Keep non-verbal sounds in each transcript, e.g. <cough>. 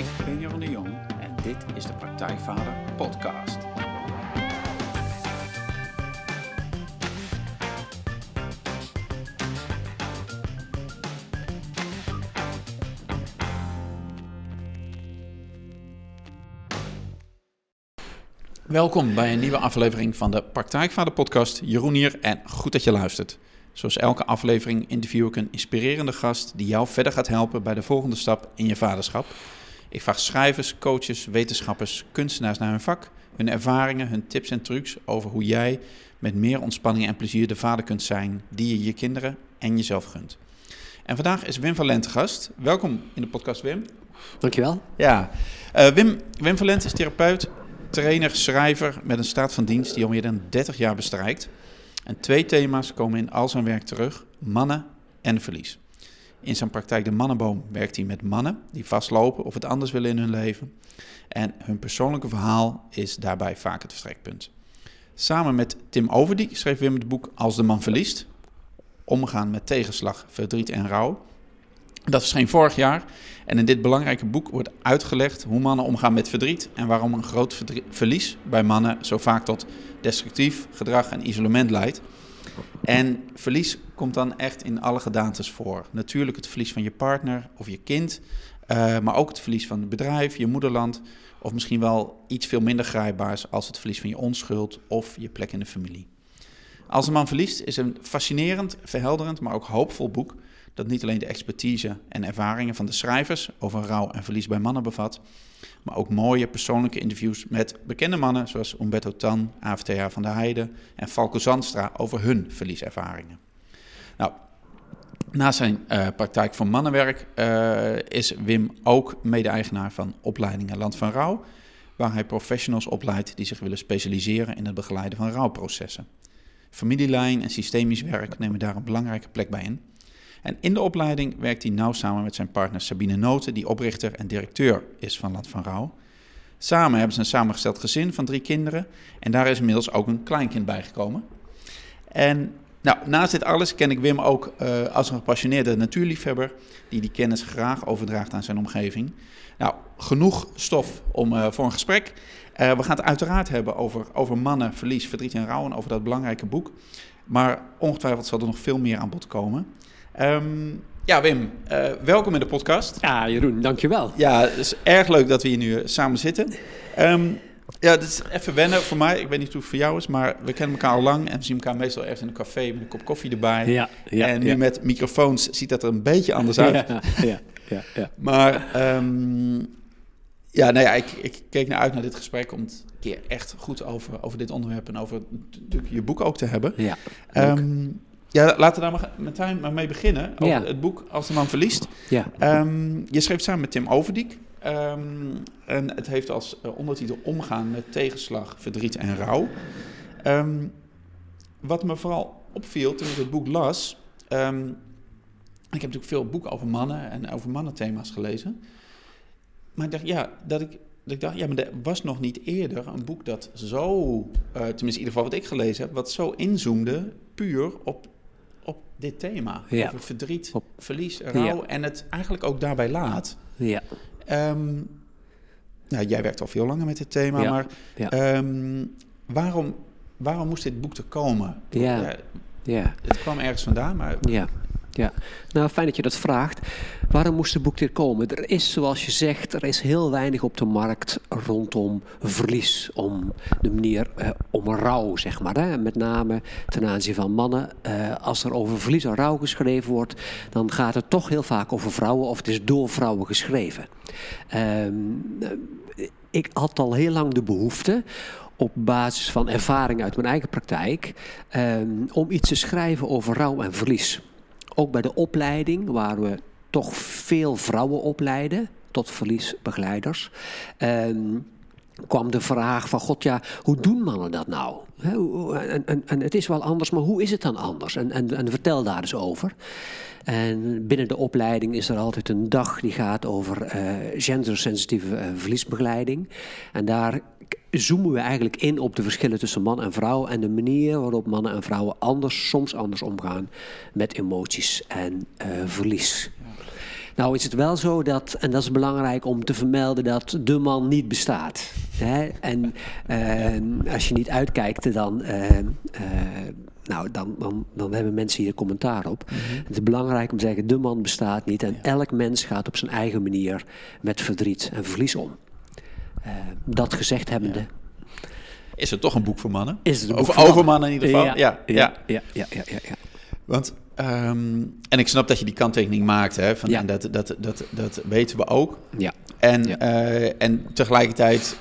Ik ben Jeroen de Jong en dit is de Praktijkvader Podcast. Welkom bij een nieuwe aflevering van de Praktijkvader Podcast. Jeroen hier en goed dat je luistert. Zoals elke aflevering interview ik een inspirerende gast die jou verder gaat helpen bij de volgende stap in je vaderschap. Ik vraag schrijvers, coaches, wetenschappers, kunstenaars naar hun vak, hun ervaringen, hun tips en trucs over hoe jij met meer ontspanning en plezier de vader kunt zijn die je je kinderen en jezelf gunt. En vandaag is Wim van Lent gast. Welkom in de podcast, Wim. Dankjewel. Ja, uh, Wim, Wim van Lent is therapeut, trainer, schrijver met een staat van dienst die al meer dan 30 jaar bestrijkt. En twee thema's komen in al zijn werk terug: mannen en verlies. In zijn praktijk de Mannenboom werkt hij met mannen die vastlopen of het anders willen in hun leven. En hun persoonlijke verhaal is daarbij vaak het vertrekpunt. Samen met Tim Overdiek schreef Wim het boek Als de man verliest. Omgaan met tegenslag, verdriet en rouw. Dat verscheen vorig jaar. En in dit belangrijke boek wordt uitgelegd hoe mannen omgaan met verdriet en waarom een groot verlies bij mannen zo vaak tot destructief gedrag en isolement leidt. En verlies komt dan echt in alle gedaantes voor. Natuurlijk het verlies van je partner of je kind, uh, maar ook het verlies van het bedrijf, je moederland, of misschien wel iets veel minder grijpbaars als het verlies van je onschuld of je plek in de familie. Als een man verliest is een fascinerend, verhelderend, maar ook hoopvol boek dat niet alleen de expertise en ervaringen van de schrijvers over rouw en verlies bij mannen bevat, maar ook mooie persoonlijke interviews met bekende mannen zoals Umberto Tan, AFTH van der Heijden en Falco Zandstra over hun verlieservaringen. Nou, naast zijn uh, praktijk van mannenwerk uh, is Wim ook mede-eigenaar van opleidingen Land van Rouw, waar hij professionals opleidt die zich willen specialiseren in het begeleiden van rouwprocessen. Familielijn en systemisch werk nemen daar een belangrijke plek bij in. En in de opleiding werkt hij nauw samen met zijn partner Sabine Noten, die oprichter en directeur is van Land van Rouw. Samen hebben ze een samengesteld gezin van drie kinderen en daar is inmiddels ook een kleinkind bijgekomen. En nou, naast dit alles ken ik Wim ook uh, als een gepassioneerde natuurliefhebber die die kennis graag overdraagt aan zijn omgeving. Nou, genoeg stof om, uh, voor een gesprek. Uh, we gaan het uiteraard hebben over, over mannen, verlies, verdriet en rouw en over dat belangrijke boek. Maar ongetwijfeld zal er nog veel meer aan bod komen. Um, ja, Wim, welkom in de podcast. Ja, Jeroen, dankjewel. Ja, het is erg leuk dat we hier nu samen zitten. Um, ja, het is even wennen voor mij. Ik weet niet hoe het voor jou is, maar we kennen elkaar al lang en we zien elkaar meestal ergens in een café met een kop koffie erbij. Ja, ja, en nu ja. met microfoons ziet dat er een beetje anders uit. Ja, ja, ja. ja. Maar um, ja, nou ja, ik, ik keek naar uit naar dit gesprek om het een keer echt goed over, over dit onderwerp en over je boek ook te hebben. Ja, um, ja, laten we daar maar meteen maar mee beginnen. Over het boek Als de man verliest. Ja. Um, je schreef samen met Tim Overdiek. Um, en het heeft als uh, ondertitel Omgaan met tegenslag, verdriet en rouw. Um, wat me vooral opviel toen ik het boek las. ik heb natuurlijk veel boeken over mannen en over mannenthema's gelezen. Maar ik dacht, ja, dat ik, dat ik dacht, ja, maar er was nog niet eerder een boek dat zo, uh, tenminste in ieder geval wat ik gelezen heb, wat zo inzoomde puur op op dit thema. Ja. Over verdriet, op, verlies, rouw en het eigenlijk ook daarbij laat. Ja. Um, nou, jij werkt al veel langer met dit thema, maar um, waarom, waarom moest dit boek er komen? Ja. ja. Het kwam ergens vandaan, maar... Ja. Ja, nou fijn dat je dat vraagt. Waarom moest het boek dit komen? Er is, zoals je zegt, er is heel weinig op de markt rondom verlies. Om de manier, eh, om rouw, zeg maar. Hè? Met name ten aanzien van mannen. Eh, als er over verlies en rouw geschreven wordt, dan gaat het toch heel vaak over vrouwen of het is door vrouwen geschreven. Uh, ik had al heel lang de behoefte op basis van ervaring uit mijn eigen praktijk, ehm, om iets te schrijven over rouw en verlies ook bij de opleiding, waar we toch veel vrouwen opleiden tot verliesbegeleiders. Um, kwam de vraag van, god ja, hoe doen mannen dat nou? en, en, en, het is wel anders, maar hoe is het dan anders? En, en, vertel daar eens over. En binnen de opleiding is er altijd een dag die gaat over uh, gendersensitieve uh, verliesbegeleiding. En daar zoomen we eigenlijk in op de verschillen tussen man en vrouw en de manier waarop mannen en vrouwen anders, soms anders omgaan met emoties en uh, verlies. Nou is het wel zo dat, en dat is belangrijk om te vermelden, dat de man niet bestaat. Hè? En eh, als je niet uitkijkt, dan, eh, eh, nou, dan, dan, dan hebben mensen hier commentaar op. Het is belangrijk om te zeggen, de man bestaat niet. En elk mens gaat op zijn eigen manier met verdriet en verlies om. Eh, dat gezegd hebbende, Is het toch een boek voor mannen? is het een boek over, mannen in ieder geval. Ja, ja, ja, ja, ja, ja. Want, ehm, en ik snap dat je die kanttekening maakt, hè, van, en dat, dat, dat, dat weten we ook. Ja. En, eh, en tegelijkertijd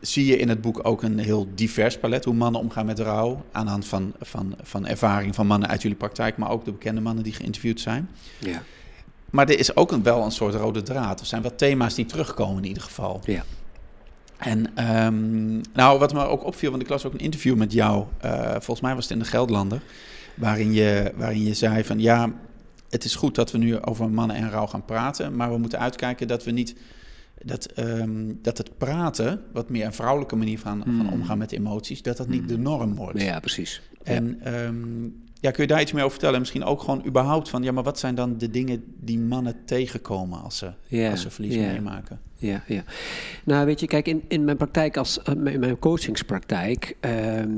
zie je in het boek ook een heel divers palet hoe mannen omgaan met rouw. Aan de hand van, van, van ervaring van mannen uit jullie praktijk, maar ook de bekende mannen die geïnterviewd zijn. ja. Maar er is ook een, wel een soort rode draad. Er zijn wel thema's die terugkomen in ieder geval. ja. En ehm, nou, wat me ook opviel, want ik las ook een interview met jou, eh, volgens mij was het in de Geldlander, waarin je, waarin je zei van ja, het is goed dat we nu over mannen en rouw gaan praten, maar we moeten uitkijken dat we niet, dat, ehm, dat het praten, wat meer een vrouwelijke manier van, van omgaan met emoties, dat dat niet de norm wordt. ja, precies. En ehm, ja, kun je daar iets meer over vertellen? Misschien ook gewoon überhaupt van, ja, maar wat zijn dan de dingen die mannen tegenkomen als ze, Ja, als ze verlies meemaken? Ja, ja. Nou, weet je, kijk, in, in mijn praktijk, als, eh, in mijn coachingspraktijk, ehm,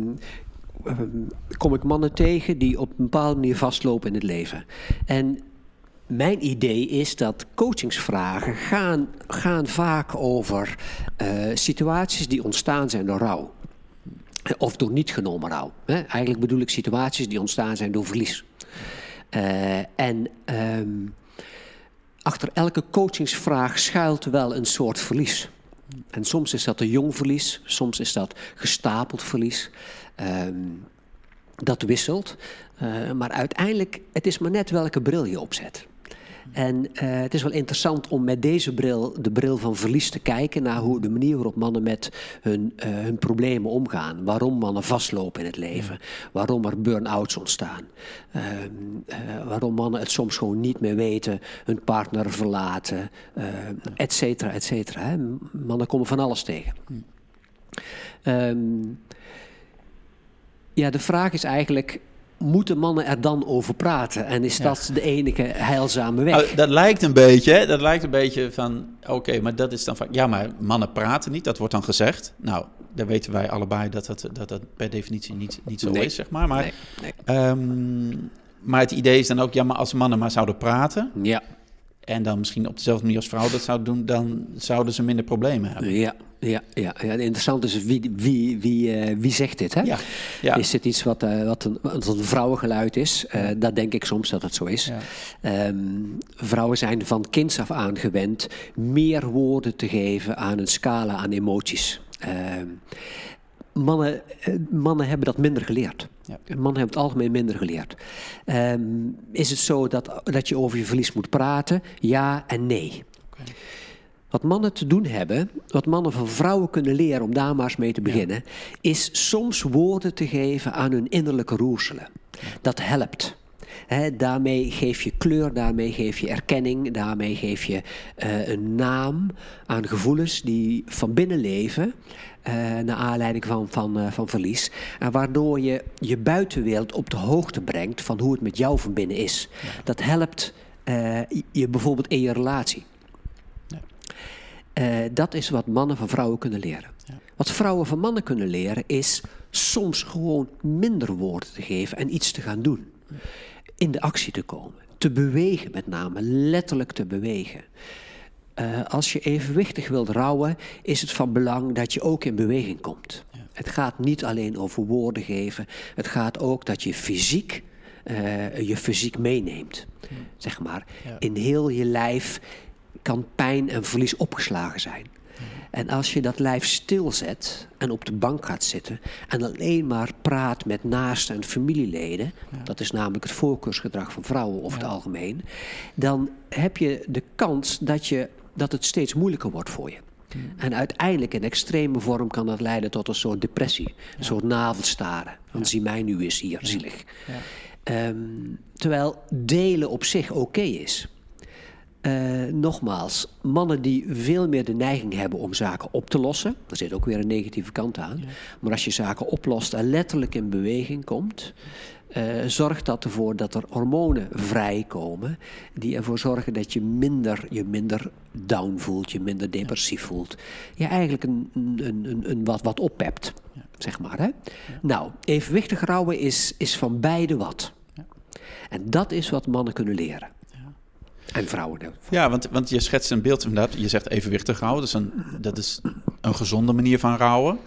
ehm, kom ik mannen tegen die op een bepaalde manier vastlopen in het leven. En mijn idee is dat coachingsvragen gaan, gaan vaak over eh, situaties die ontstaan zijn door rouw. Of door niet genomen rouw. Eigenlijk bedoel ik situaties die ontstaan zijn door verlies. Eh, en ehm, achter elke coachingsvraag schuilt wel een soort verlies. En soms is dat een jong verlies, soms is dat gestapeld verlies. Ehm, dat wisselt. Eh, maar uiteindelijk, het is maar net welke bril je opzet. En eh, het is wel interessant om met deze bril, de bril van verlies, te kijken naar hoe de manier waarop mannen met hun, eh, hun problemen omgaan. Waarom mannen vastlopen in het leven. Waarom er burn-outs ontstaan. Ehm, eh, waarom mannen het soms gewoon niet meer weten. Hun partner verlaten. eh et cetera, et cetera. hè. Mannen komen van alles tegen. Ehm, ja, de vraag is eigenlijk. Moeten mannen er dan over praten? En is Ja. dat de enige heilzame weg? Nou, dat lijkt een beetje, dat lijkt een beetje van, oké, maar dat is dan van, ja, maar mannen praten niet, dat wordt dan gezegd. Nou, daar weten wij allebei dat dat, dat, dat per definitie niet, niet zo Nee. is, zeg maar. Maar, Nee, nee. ehm, maar het idee is dan ook, ja, maar als mannen maar zouden praten Ja, en dan misschien op dezelfde manier als vrouwen dat zouden doen, dan zouden ze minder problemen hebben. ja, ja, ja. ja. Interessant is wie, wie, wie, eh, wie zegt dit? Hè? Ja, ja. Is dit iets wat, eh, wat, een, wat een vrouwengeluid is? Eh, dat denk ik soms dat het zo is. Ja. Ehm, vrouwen zijn van kinds af aan gewend meer woorden te geven aan een scala aan emoties. Ehm, mannen, mannen hebben dat minder geleerd. Ja. Mannen hebben het algemeen minder geleerd. Ehm, is het zo dat, dat je over je verlies moet praten? Ja en nee. Oké. Wat mannen te doen hebben, wat mannen van vrouwen kunnen leren om daar maar eens mee te beginnen, is soms woorden te geven aan hun innerlijke roerselen. Dat helpt. Daarmee geef je kleur, daarmee geef je erkenning, daarmee geef je eh, een naam aan gevoelens die van binnen leven, eh, naar aanleiding van, van, eh, van verlies. En waardoor je je buitenwereld op de hoogte brengt van hoe het met jou van binnen is. Dat helpt je bijvoorbeeld in je relatie. Eh, dat is wat mannen van vrouwen kunnen leren. Ja. Wat vrouwen van mannen kunnen leren is soms gewoon minder woorden te geven en iets te gaan doen. In de actie te komen. Te bewegen met name, letterlijk te bewegen. Eh, als je evenwichtig wilt rouwen, is het van belang dat je ook in beweging komt. Het gaat niet alleen over woorden geven, het gaat ook dat je fysiek, eh, je fysiek meeneemt. Zeg maar. In heel je lijf kan pijn en verlies opgeslagen zijn. En als je dat lijf stilzet en op de bank gaat zitten en alleen maar praat met naasten en familieleden, dat is namelijk het voorkeursgedrag van vrouwen over het algemeen, dan heb je de kans dat, je, dat het steeds moeilijker wordt voor je. En uiteindelijk in extreme vorm kan dat leiden tot een soort depressie, een soort navelstaren. Van zie mij nu eens hier, zielig. Ehm, terwijl delen op zich oké is. Eh, nogmaals, mannen die veel meer de neiging hebben om zaken op te lossen, daar zit ook weer een negatieve kant aan. Maar als je zaken oplost en letterlijk in beweging komt, eh, zorgt dat ervoor dat er hormonen vrijkomen die ervoor zorgen dat je minder, je minder down voelt, je minder depressief voelt. Je eigenlijk een, een, een, een wat, wat oppept, zeg maar. Hè? Nou, evenwichtig rouwen is, is van beide wat. En dat is wat mannen kunnen leren. En vrouwen. Ja, want, want je schetst een beeld inderdaad. Je zegt evenwichtig rouwen. Dat is een, dat is een gezonde manier van rouwen.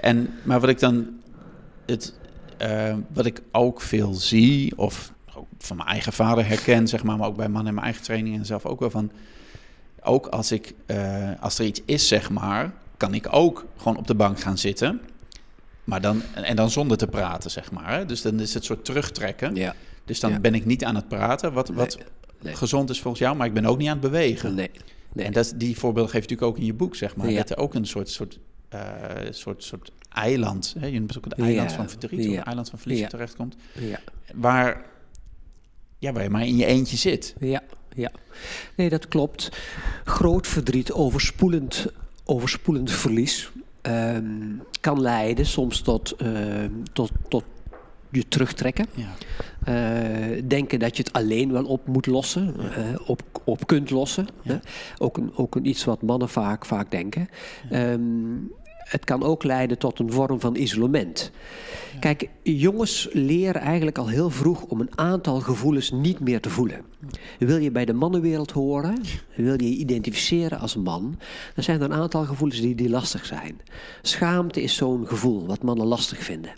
En, maar wat ik dan... Het, eh, wat ik ook veel zie, of ook van mijn eigen vader herken, zeg maar, maar ook bij mannen in mijn eigen training en zelf ook wel van. Ook als, ik, eh, als er iets is, zeg maar, kan ik ook gewoon op de bank gaan zitten. Maar dan, en dan zonder te praten, zeg maar. Hè? Dus dan is het soort terugtrekken. Ja. Dus dan Ja. ben ik niet aan het praten, wat, wat nee. Gezond is volgens jou, maar ik ben ook niet aan het bewegen. Nee. nee. En dat, die voorbeeld geef je natuurlijk ook in je boek, zeg maar. Ja. Dat er ook een soort, soort, eh, soort, soort eiland, hè? je noemt ook het eiland Ja. van verdriet, of het eiland van verlies terechtkomt, ja. waar, ja, waar je maar in je eentje zit. Ja, ja. Nee, dat klopt. Groot verdriet, overspoelend, overspoelend verlies ehm, kan leiden soms tot, ehm, tot, tot je terugtrekken. Ja. Eh, denken dat je het alleen wel op moet lossen, eh, op, op kunt lossen. Hè? Ook, een, ook een iets wat mannen vaak, vaak denken. Ehm, het kan ook leiden tot een vorm van isolement. Kijk, jongens leren eigenlijk al heel vroeg om een aantal gevoelens niet meer te voelen. Wil je bij de mannenwereld horen, wil je je identificeren als man, dan zijn er een aantal gevoelens die, die lastig zijn. Schaamte is zo'n gevoel wat mannen lastig vinden.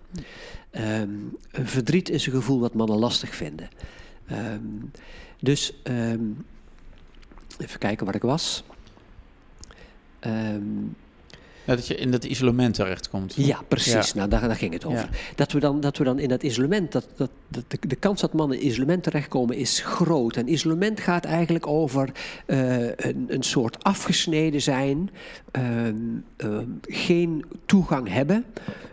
Ehm, verdriet is een gevoel wat mannen lastig vinden. Ehm, dus ehm, even kijken waar ik was. Ja, dat je in dat isolement terechtkomt. ja, precies. Ja. Nou, daar, daar ging het over. Ja. Dat, we dan, dat we dan in dat isolement, dat, dat, dat de, de kans dat mannen in isolement terechtkomen is groot. En isolement gaat eigenlijk over eh, een, een soort afgesneden zijn, ehm, ehm, geen toegang hebben,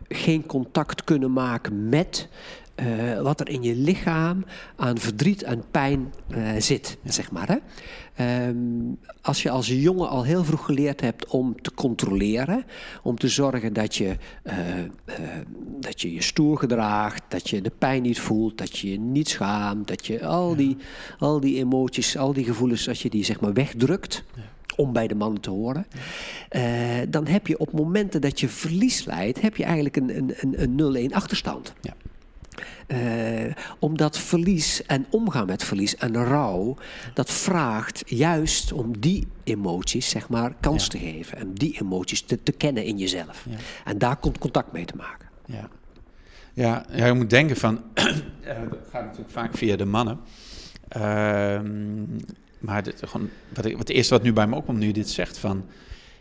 geen contact kunnen maken met. eh, wat er in je lichaam aan verdriet en pijn eh, zit, zeg maar. Hè? Ehm, als je als jongen al heel vroeg geleerd hebt om te controleren, om te zorgen dat je, eh, eh, dat je je stoer gedraagt, dat je de pijn niet voelt, dat je je niet schaamt, dat je al die, al die emoties, al die gevoelens, als je die zeg maar wegdrukt. Om bij de mannen te horen. eh, dan heb je op momenten dat je verlies leidt, heb je eigenlijk een, een, een, een 0-1 achterstand. Ja. Eh, omdat verlies en omgaan met verlies en rouw, dat vraagt juist om die emoties, zeg maar, kans Ja. te geven. En die emoties te, te kennen in jezelf. Ja. En daar komt contact mee te maken. Ja. Ja, ja, je moet denken van, <clears throat> eh, dat gaat natuurlijk vaak via de mannen. Ehm, maar dit, gewoon, wat, ik, wat het eerste wat nu bij me opkomt, nu je dit zegt, van,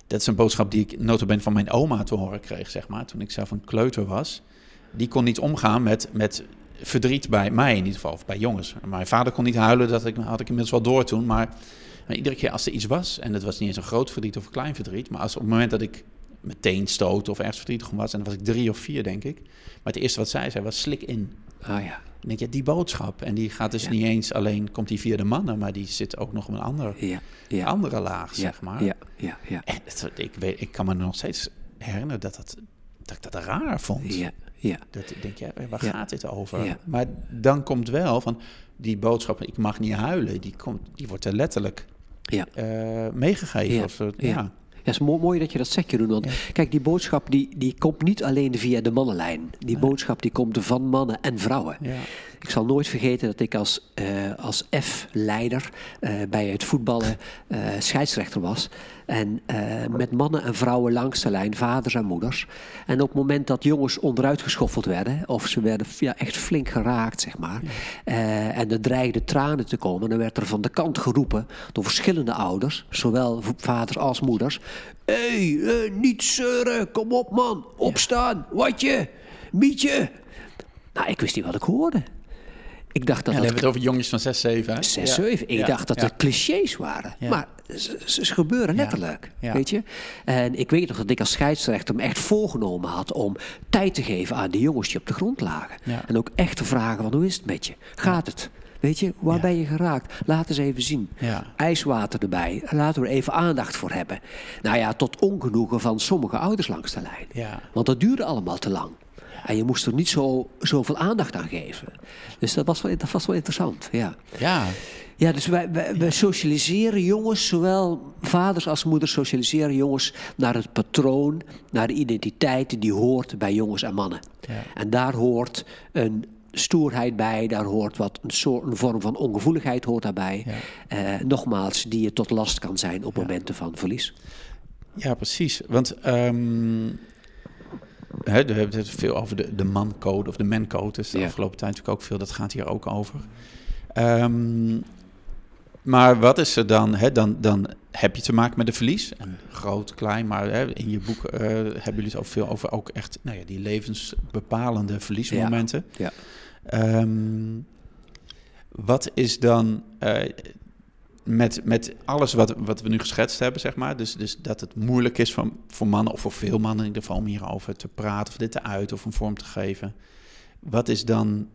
dat is een boodschap die ik notabene van mijn oma te horen kreeg, zeg maar, toen ik zelf een kleuter was. Die kon niet omgaan met, met verdriet bij mij in ieder geval, of bij jongens. Mijn vader kon niet huilen, dat ik, had ik inmiddels wel door toen, maar, maar iedere keer als er iets was, en dat was niet eens een groot verdriet of een klein verdriet, maar als op het moment dat ik meteen stoot of ergens verdrietig om was, en dan was ik drie of vier, denk ik. Maar het eerste wat zij zei was slik in. Ah ja, Ik denk, ja, die boodschap. En die gaat dus Ja. niet eens alleen, komt die via de mannen, maar die zit ook nog op een andere, ja, ja. andere laag, zeg maar. Ja, ja, ja. En het, ik, weet, ik kan me nog steeds herinneren dat, dat, dat ik dat raar vond. Ja, ja. Dat denk, ja, waar Ja. gaat dit over? Ja. Maar dan komt wel van die boodschap, ik mag niet huilen, die, komt, die wordt er letterlijk ja. eh, meegegeven. Ja. Of. Ja. ja. Het is mo- mooi dat je dat zegt, Jeroen. Want Ja. kijk, die boodschap die, die komt niet alleen via de mannenlijn. Die boodschap die komt van mannen en vrouwen. Ja. Ik zal nooit vergeten dat ik als, eh, als F-leider eh, bij het voetballen eh, scheidsrechter was. En met mannen en vrouwen langs de lijn, vaders en moeders. En op het moment dat jongens onderuit geschoffeld werden, of ze werden ja, echt flink geraakt, zeg maar. en er dreigden tranen te komen, dan werd er van de kant geroepen door verschillende ouders, zowel vaders als moeders. Hé, hey, niet zeuren, kom op man, opstaan, watje, mietje. Nou, ik wist niet wat ik hoorde. Ik dacht dat Ja, dan dat hebben we het over jongens van 6, 7. Hè? 6, Ja. 7. Ik dacht dat het clichés waren. Maar ze, gebeuren letterlijk. Weet je? En ik weet nog dat ik als scheidsrechter me echt voorgenomen had om tijd te geven aan de jongens die op de grond lagen. En ook echt te vragen: van, hoe is het met je? Gaat het? Weet je, waar Ja. ben je geraakt? Laat eens even zien. Ja. IJswater erbij. Laten we er even aandacht voor hebben. Nou ja, tot ongenoegen van sommige ouders langs de lijn. Ja. Want dat duurde allemaal te lang. En je moest er niet zo, zoveel aandacht aan geven. Dus dat was wel, dat was wel interessant, ja. Ja, Ja, dus wij, wij, wij socialiseren jongens, zowel vaders als moeders socialiseren jongens naar het patroon, naar de identiteit die hoort bij jongens en mannen. Ja. En daar hoort een stoerheid bij, daar hoort wat een, soort, een vorm van ongevoeligheid hoort daarbij. Ja. Eh, nogmaals, die je tot last kan zijn op momenten van verlies. Ja, precies. Want ehm, hè, we hebben het veel over de, de mancode of de mancode. Dus de Ja. afgelopen tijd natuurlijk ook veel. Dat gaat hier ook over. Ehm, maar wat is er dan? Dan, dan heb je te maken met een verlies. En groot, klein. Maar in je boek eh, hebben jullie het ook veel over ook echt nou ja, die levensbepalende verliesmomenten. Ja. Ehm, wat is dan eh, met, met alles wat, wat we nu geschetst hebben, zeg maar. Dus, dus dat het moeilijk is voor, voor mannen, of voor veel mannen in ieder geval, om hierover te praten of dit te uiten of een vorm te geven. Wat is dan,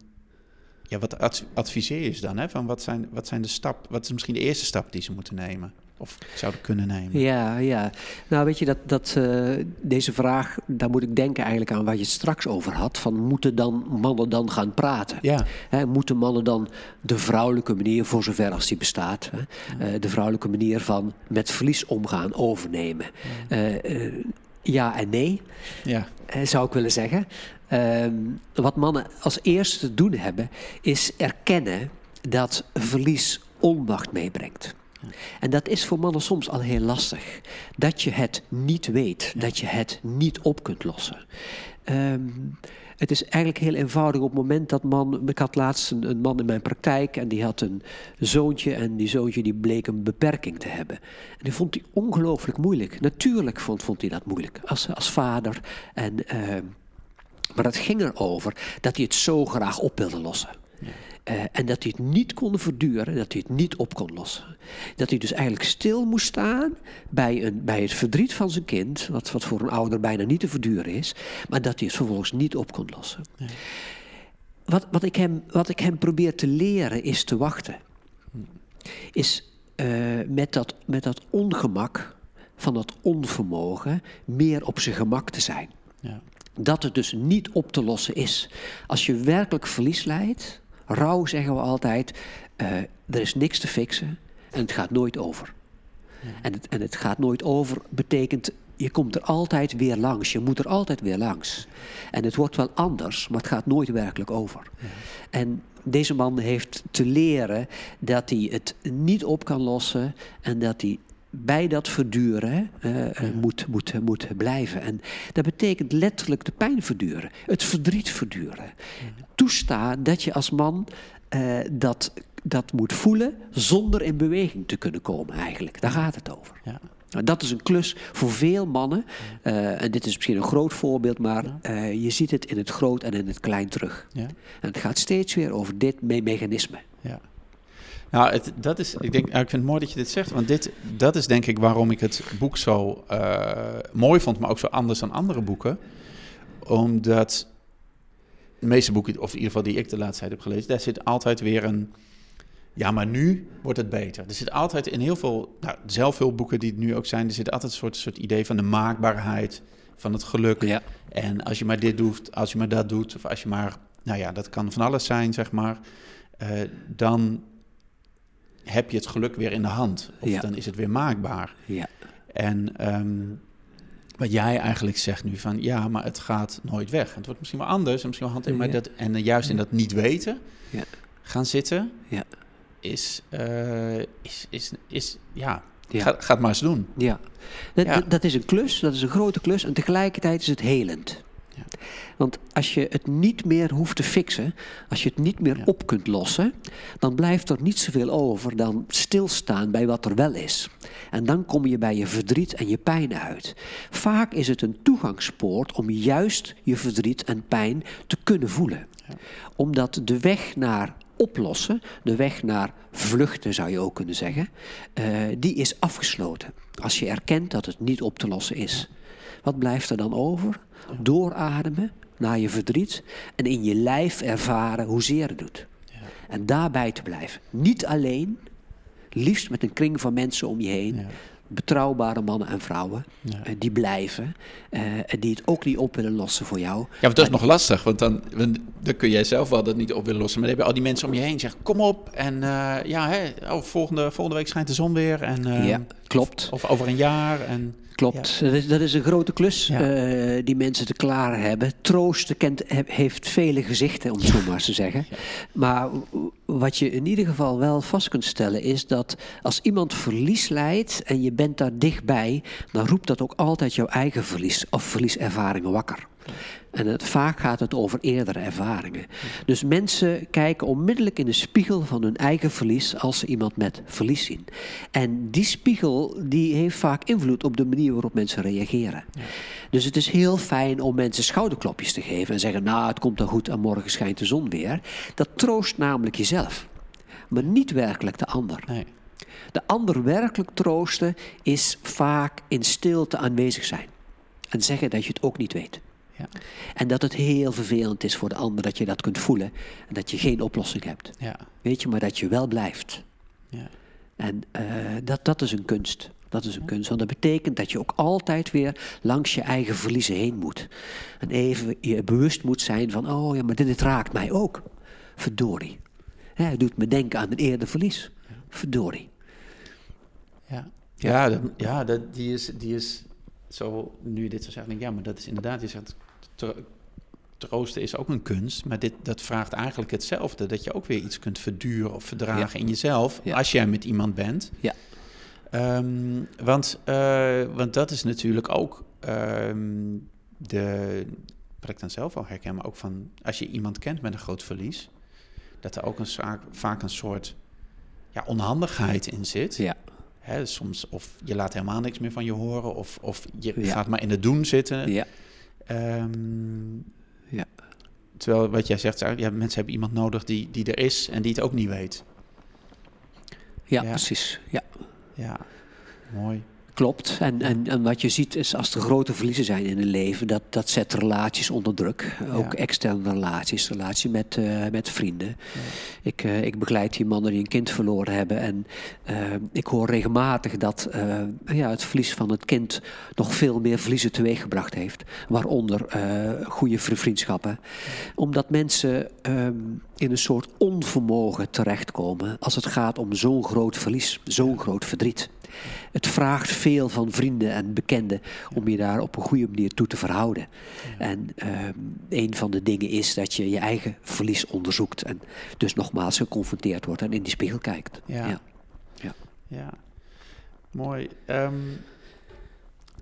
ja, wat ad- adviseer je ze dan? Hè? Van wat, zijn, wat zijn de stap, wat is misschien de eerste stap die ze moeten nemen? Of zouden kunnen nemen? Ja, ja. Nou, weet je, dat, dat, eh, deze vraag, daar moet ik denken eigenlijk aan waar je het straks over had. Van moeten dan mannen dan gaan praten? Ja, Hè, moeten mannen dan de vrouwelijke manier, voor zover als die bestaat, hè, eh, de vrouwelijke manier van met verlies omgaan overnemen? Eh, eh, ja en nee, ja, zou ik willen zeggen. Ehm, wat mannen als eerste te doen hebben, is erkennen dat verlies onmacht meebrengt. En dat is voor mannen soms al heel lastig. Dat je het niet weet, dat je het niet op kunt lossen. Ehm, het is eigenlijk heel eenvoudig op het moment dat man... Ik had laatst een, een man in mijn praktijk en die had een zoontje... en die zoontje die bleek een beperking te hebben. En die vond hij ongelooflijk moeilijk. Natuurlijk vond, vond hij dat moeilijk als, als vader. En, ehm, maar het ging erover dat hij het zo graag op wilde lossen. Eh, en dat hij het niet kon verduren, dat hij het niet op kon lossen. Dat hij dus eigenlijk stil moest staan bij, een, bij het verdriet van zijn kind, wat, wat voor een ouder bijna niet te verduren is, maar dat hij het vervolgens niet op kon lossen. Wat, wat, ik hem, wat ik hem probeer te leren is te wachten. Is eh, met, dat, met dat ongemak van dat onvermogen meer op zijn gemak te zijn ja, dat het dus niet op te lossen is. Als je werkelijk verlies leidt, rouw zeggen we altijd, eh, er is niks te fixen en het gaat nooit over. En, het, en het gaat nooit over betekent, je komt er altijd weer langs, je moet er altijd weer langs. En het wordt wel anders, maar het gaat nooit werkelijk over. En deze man heeft te leren dat hij het niet op kan lossen en dat hij bij dat verduren eh, eh, moet, moet, moet blijven. En dat betekent letterlijk de pijn verduren, het verdriet verduren. Toestaan dat je als man eh, dat, dat moet voelen zonder in beweging te kunnen komen eigenlijk. Daar gaat het over. ja. Nou, dat is een klus voor veel mannen. En dit is misschien een groot voorbeeld, maar je ziet het in het groot en in het klein terug. ja. En het gaat steeds weer over dit me- mechanisme. Ja. Nou, het, dat is, ik, denk, nou, ik vind het mooi dat je dit zegt, want dit, dat is denk ik waarom ik het boek zo eh, mooi vond, maar ook zo anders dan andere boeken. Omdat de meeste boeken, of in ieder geval die ik de laatste tijd heb gelezen, daar zit altijd weer een, ja, maar nu wordt het beter. Er zit altijd in heel veel nou, zelfhulpboeken die het nu ook zijn, er zit altijd een soort, soort idee van de maakbaarheid, van het geluk. Ja. En als je maar dit doet, als je maar dat doet, of als je maar, nou ja, dat kan van alles zijn, zeg maar, eh, dan heb je het geluk weer in de hand. Of Ja. dan is het weer maakbaar. Ja. En ehm, wat jij eigenlijk zegt nu van, ja, maar het gaat nooit weg. Het wordt misschien wel anders, en misschien wel hand in, maar dat, en juist in dat niet weten Ja. gaan zitten, Ja. is, eh, is, is, is, ja, Ja. Ga, ga het maar eens doen. Ja. Dat, Ja. dat is een klus, dat is een grote klus en tegelijkertijd is het helend. Ja. Want als je het niet meer hoeft te fixen, als je het niet meer Ja. op kunt lossen, dan blijft er niet zoveel over dan stilstaan bij wat er wel is. En dan kom je bij je verdriet en je pijn uit. Vaak is het een toegangspoort om juist je verdriet en pijn te kunnen voelen. Ja. Omdat de weg naar oplossen, de weg naar vluchten zou je ook kunnen zeggen, eh, die is afgesloten. Als je erkent dat het niet op te lossen is. Wat blijft er dan over? Doorademen naar je verdriet en in je lijf ervaren hoezeer het doet. Ja. En daarbij te blijven. Niet alleen, liefst met een kring van mensen om je heen, Ja. betrouwbare mannen en vrouwen Ja. eh, die blijven eh, en die het ook niet op willen lossen voor jou. Ja, want dat is nog lastig, want dan, want dan kun jij zelf wel dat niet op willen lossen. Maar dan heb je al die mensen om je heen die zeggen, kom op. En eh, ja, hè, oh, volgende, volgende week schijnt de zon weer. En, Ja, klopt. Of over een jaar. En, Klopt, dat, is, dat is een grote klus Ja. eh, die mensen te klaren hebben. Troosten kent, he- heeft vele gezichten, om het zo maar eens te zeggen. Maar wat je in ieder geval wel vast kunt stellen is dat als iemand verlies leidt en je bent daar dichtbij, dan roept dat ook altijd jouw eigen verlies of verlieservaringen wakker. En het, vaak gaat het over eerdere ervaringen. Dus mensen kijken onmiddellijk in de spiegel van hun eigen verlies als ze iemand met verlies zien. En die spiegel die heeft vaak invloed op de manier waarop mensen reageren. Dus het is heel fijn om mensen schouderklopjes te geven en zeggen: Nou, het komt dan goed en morgen schijnt de zon weer. Dat troost namelijk jezelf, maar niet werkelijk de ander. nee. De ander werkelijk troosten is vaak in stilte aanwezig zijn. En zeggen dat je het ook niet weet. Ja. En dat het heel vervelend is voor de ander dat je dat kunt voelen. En dat je geen oplossing hebt. Ja. Weet je, maar dat je wel blijft. Ja. En eh, dat, dat is een kunst. Dat is een kunst. Want dat betekent dat je ook altijd weer langs je eigen verliezen heen moet. En even je bewust moet zijn van, oh ja, maar dit, dit raakt mij ook. Verdorie. Hè, het doet me denken aan een eerder verlies. Verdorie. Ja, ja, dat, ja dat, die, is, die is zo, nu je dit zo zegt, denk ik, ja, maar dat is inderdaad, je zegt, troosten is ook een kunst, maar dit, dat vraagt eigenlijk hetzelfde, dat je ook weer iets kunt verduren of verdragen in jezelf, Ja. als jij met iemand bent. Ja. Ehm, want, eh, want dat is natuurlijk ook ehm, de, wat ik dan zelf wel herken, maar ook van, als je iemand kent met een groot verlies, dat er ook een, zaak- vaak een soort ja, onhandigheid in zit. Ja. Hè, soms of je laat helemaal niks meer van je horen, of, of je Ja. gaat maar in het doen zitten. Ja. Ehm, Ja. Terwijl wat jij zegt, ja, mensen hebben iemand nodig die, die er is en die het ook niet weet. Ja, Ja. precies. Ja. Ja, mooi. Klopt. En, en, en wat je ziet is als er grote verliezen zijn in een leven, dat, dat zet relaties onder druk. Ook Ja. externe relaties, relatie met, eh, met vrienden. Ik, eh, ik begeleid die mannen die een kind verloren hebben. En eh, ik hoor regelmatig dat ja, het verlies van het kind nog veel meer verliezen teweeggebracht heeft. Waaronder goede vri- vriendschappen. Omdat mensen ehm, in een soort onvermogen terechtkomen als het gaat om zo'n groot verlies, zo'n groot verdriet. Het vraagt veel van vrienden en bekenden om je daar op een goede manier toe te verhouden. En ehm, een van de dingen is dat je je eigen verlies onderzoekt en dus nogmaals geconfronteerd wordt en in die spiegel kijkt. Ja. Ja. Ja. Ja, mooi. Ehm,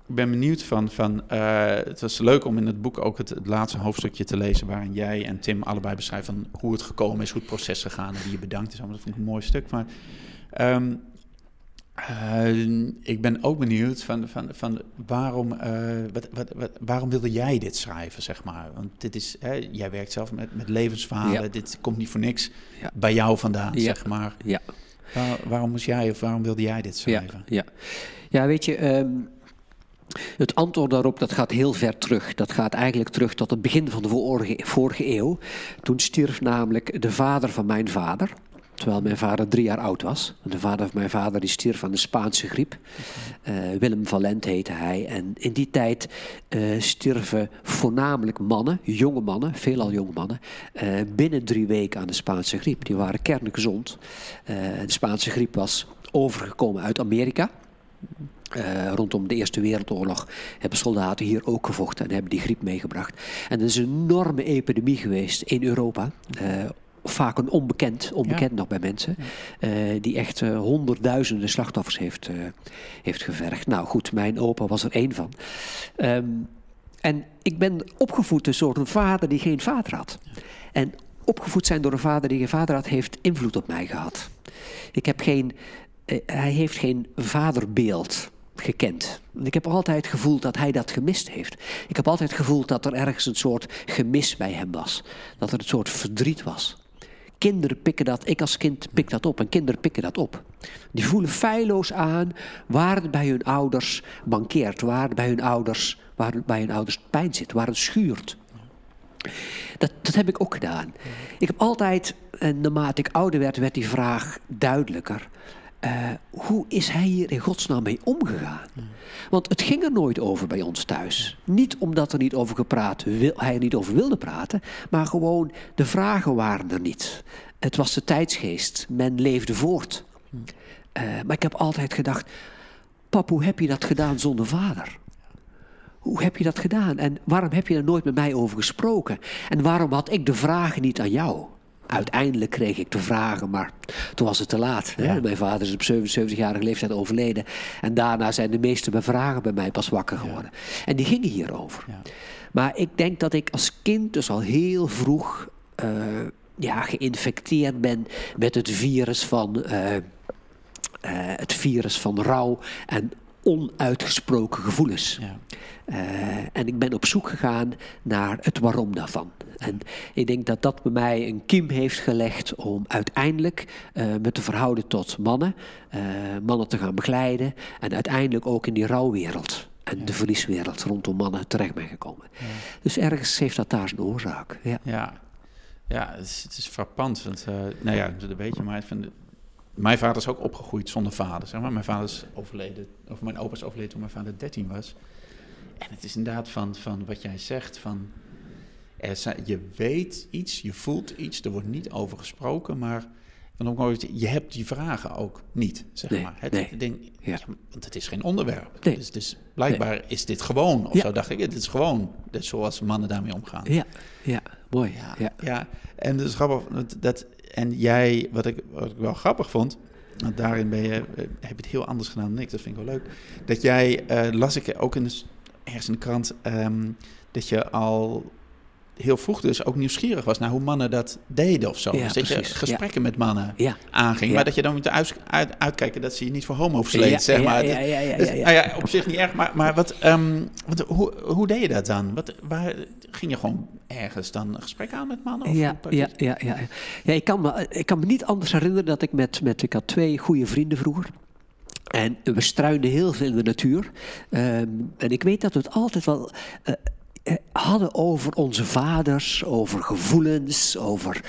ik ben benieuwd van, van eh, het was leuk om in het boek ook het, het laatste hoofdstukje te lezen waarin jij en Tim allebei beschrijven van hoe het gekomen is, hoe het proces gegaan en wie je bedankt is. Dat vond ik een mooi stuk. Maar ehm, eh, ik ben ook benieuwd van, van, van waarom, eh, wat, wat, wat, waarom wilde jij dit schrijven, zeg maar? Want dit is, hè, jij werkt zelf met, met levensverhalen, Ja. dit komt niet voor niks Ja. bij jou vandaan, Ja. zeg maar. Ja. Waar- waarom moest jij of waarom wilde jij dit schrijven? ja. ja weet je, ehm, het antwoord daarop dat gaat heel ver terug. Dat gaat eigenlijk terug tot het begin van de vorige, vorige eeuw. Toen stierf namelijk de vader van mijn vader. Terwijl mijn vader drie jaar oud was. De vader van mijn vader die stierf van de Spaanse griep. Eh, Willem Valent heette hij. En in die tijd eh, stierven voornamelijk mannen, jonge mannen, veelal jonge mannen, eh, binnen drie weken aan de Spaanse griep. Die waren kerngezond. De Spaanse griep was overgekomen uit Amerika. Rondom de Eerste Wereldoorlog hebben soldaten hier ook gevochten en hebben die griep meegebracht. En er is een enorme epidemie geweest in Europa. Vaak een onbekend, onbekend nog bij mensen. eh, die echt eh, honderdduizenden slachtoffers heeft, eh, heeft gevergd. Nou goed, mijn opa was er één van. Ehm, en ik ben opgevoed dus door een vader die geen vader had. En opgevoed zijn door een vader die geen vader had, heeft invloed op mij gehad. Ik heb geen, hij heeft geen vaderbeeld gekend. En Ik heb altijd gevoeld dat hij dat gemist heeft. Ik heb altijd gevoeld dat er ergens een soort gemis bij hem was. Dat er een soort verdriet was. Kinderen pikken dat, ik als kind pik dat op en kinderen pikken dat op. Die voelen feilloos aan waar het bij hun ouders mankeert, waar het bij hun ouders, waar bij hun ouders pijn zit, waar het schuurt. Dat, dat heb ik ook gedaan. Ik heb altijd, en naarmate ik ouder werd, werd die vraag duidelijker. Eh, hoe is hij hier in godsnaam mee omgegaan? Want het ging er nooit over bij ons thuis. Niet omdat er niet over gepraat, wil, hij er niet over wilde praten, maar gewoon de vragen waren er niet. Het was de tijdsgeest, men leefde voort. Eh, maar ik heb altijd gedacht, pap, hoe heb je dat gedaan zonder vader? Hoe heb je dat gedaan? En waarom heb je er nooit met mij over gesproken? En waarom had ik de vragen niet aan jou? Uiteindelijk kreeg ik de vragen, maar toen was het te laat. Hè? Mijn vader is op 77-jarige leeftijd overleden. En daarna zijn de meeste vragen bij mij pas wakker geworden. En die gingen hierover. Ja. Maar ik denk dat ik als kind dus al heel vroeg uh, ja, geïnfecteerd ben met het virus van, uh, uh, het virus van rouw en onuitgesproken gevoelens. Ja. Uh, en ik ben op zoek gegaan naar het waarom daarvan. En ik denk dat dat bij mij een kiem heeft gelegd om uiteindelijk uh, me te verhouden tot mannen, uh, mannen te gaan begeleiden en uiteindelijk ook in die rouwwereld en ja. de verlieswereld rondom mannen terecht ben gekomen. Ja. Dus ergens heeft dat daar zijn oorzaak. Ja, ja. ja het, is, het is frappant. Want, nou ja, dat weet je, maar ik vind mijn vader is ook opgegroeid zonder vader. Zeg maar. Mijn vader is overleden, of mijn opa is overleden toen mijn vader 13 was. En het is inderdaad van, van wat jij zegt, van er zijn, je weet iets, je voelt iets, er wordt niet over gesproken, maar je hebt die vragen ook niet, zeg nee, maar. Het, nee. ding, Ja. Want het is geen onderwerp. Nee. Dus, dus blijkbaar is dit gewoon, of Ja. zo dacht ik, het is gewoon is zoals mannen daarmee omgaan. Ja, ja, mooi. Ja, Ja. en dat is grappig. Dat, en jij, wat ik, wat ik wel grappig vond, want daarin ben je, eh, heb je het heel anders gedaan dan ik, dat vind ik wel leuk. Dat jij, eh, las ik ook in de, ergens in de krant, ehm, dat je al heel vroeg dus ook nieuwsgierig was naar hoe mannen dat deden of zo. Ja, dus dat precies, je gesprekken met mannen Ja. aanging, maar dat je dan moet uit, uit, uitkijken dat ze je niet voor homo versleed, Ja, zeg maar. ja, ja, ja, Dus. Nou ja, op zich niet erg, maar, maar wat, ehm, wat, hoe, hoe deed je dat dan? Wat, waar, ging je gewoon ergens dan een gesprek aan met mannen? Of Ja, ja, ja, ja. ja ik, kan me, ik kan me niet anders herinneren dat ik met, met ik had twee goede vrienden vroeger. En we struinden heel veel in de natuur. Ehm, en ik weet dat we het altijd wel eh, hadden over onze vaders, over gevoelens, over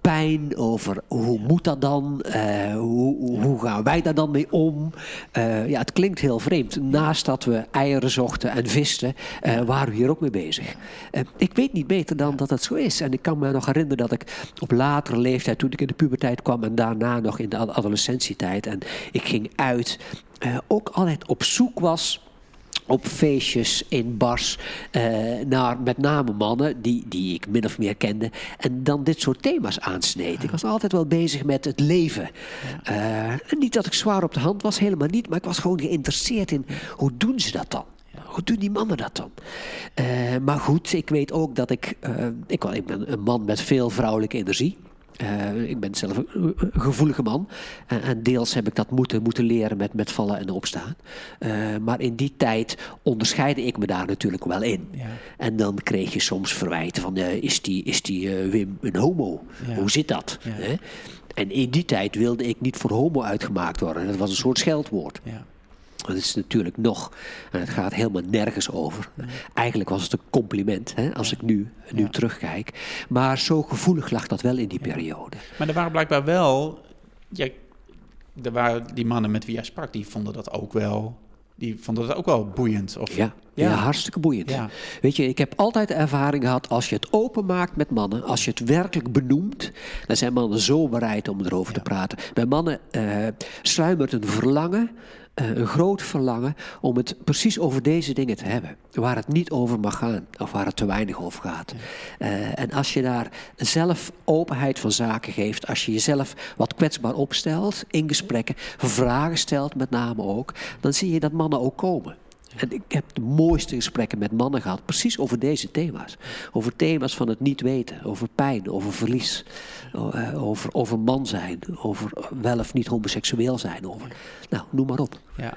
pijn, over hoe moet dat dan? Eh, hoe, hoe- gaan wij daar dan mee om? Eh, ja, het klinkt heel vreemd. Naast dat we eieren zochten en visten, eh, waren we hier ook mee bezig. Eh, ik weet niet beter dan dat het zo is. En ik kan me nog herinneren dat ik op latere leeftijd, toen ik in de puberteit kwam en daarna nog in de ad- adolescentietijd, en ik ging uit, eh, ook altijd op zoek was op feestjes in bars eh, naar met name mannen die, die ik min of meer kende en dan dit soort thema's aansneed. Ik was altijd wel bezig met het leven. Eh, en niet dat ik zwaar op de hand was, helemaal niet, maar ik was gewoon geïnteresseerd in hoe doen ze dat dan? Hoe doen die mannen dat dan? Eh, maar goed, ik weet ook dat ik, ik, ik ben een man met veel vrouwelijke energie. Eh, ik ben zelf een, gevoelige man. En, en deels heb ik dat moeten, moeten leren met, met vallen en opstaan. Eh, maar in die tijd onderscheidde ik me daar natuurlijk wel in. Ja. En dan kreeg je soms verwijten van... eh, is die, is die eh, Wim een homo? Ja. Hoe zit dat? Ja. En in die tijd wilde ik niet voor homo uitgemaakt worden. Dat was een soort scheldwoord. Ja. Dat is natuurlijk nog, en het gaat helemaal nergens over. Eigenlijk was het een compliment, hè, als ik nu, nu Ja. terugkijk. Maar zo gevoelig lag dat wel in die periode. Maar er waren blijkbaar wel, jij, er waren die mannen met wie jij sprak, die vonden dat ook wel, die vonden dat ook wel boeiend. Of, Ja, ja. hartstikke boeiend. Ja. Weet je, ik heb altijd de ervaring gehad, als je het openmaakt met mannen, als je het werkelijk benoemt, dan zijn mannen zo bereid om erover te praten. Bij mannen eh sluimert een verlangen, een groot verlangen, om het precies over deze dingen te hebben. Waar het niet over mag gaan, of waar het te weinig over gaat. Eh, en als je daar zelf openheid van zaken geeft, als je jezelf wat kwetsbaar opstelt in gesprekken, vragen stelt met name ook, dan zie je dat mannen ook komen. En ik heb de mooiste gesprekken met mannen gehad, precies over deze thema's. Over thema's van het niet weten, over pijn, over verlies, eh, over, over man zijn, over wel of niet homoseksueel zijn. Over, nou, noem maar op. Ja,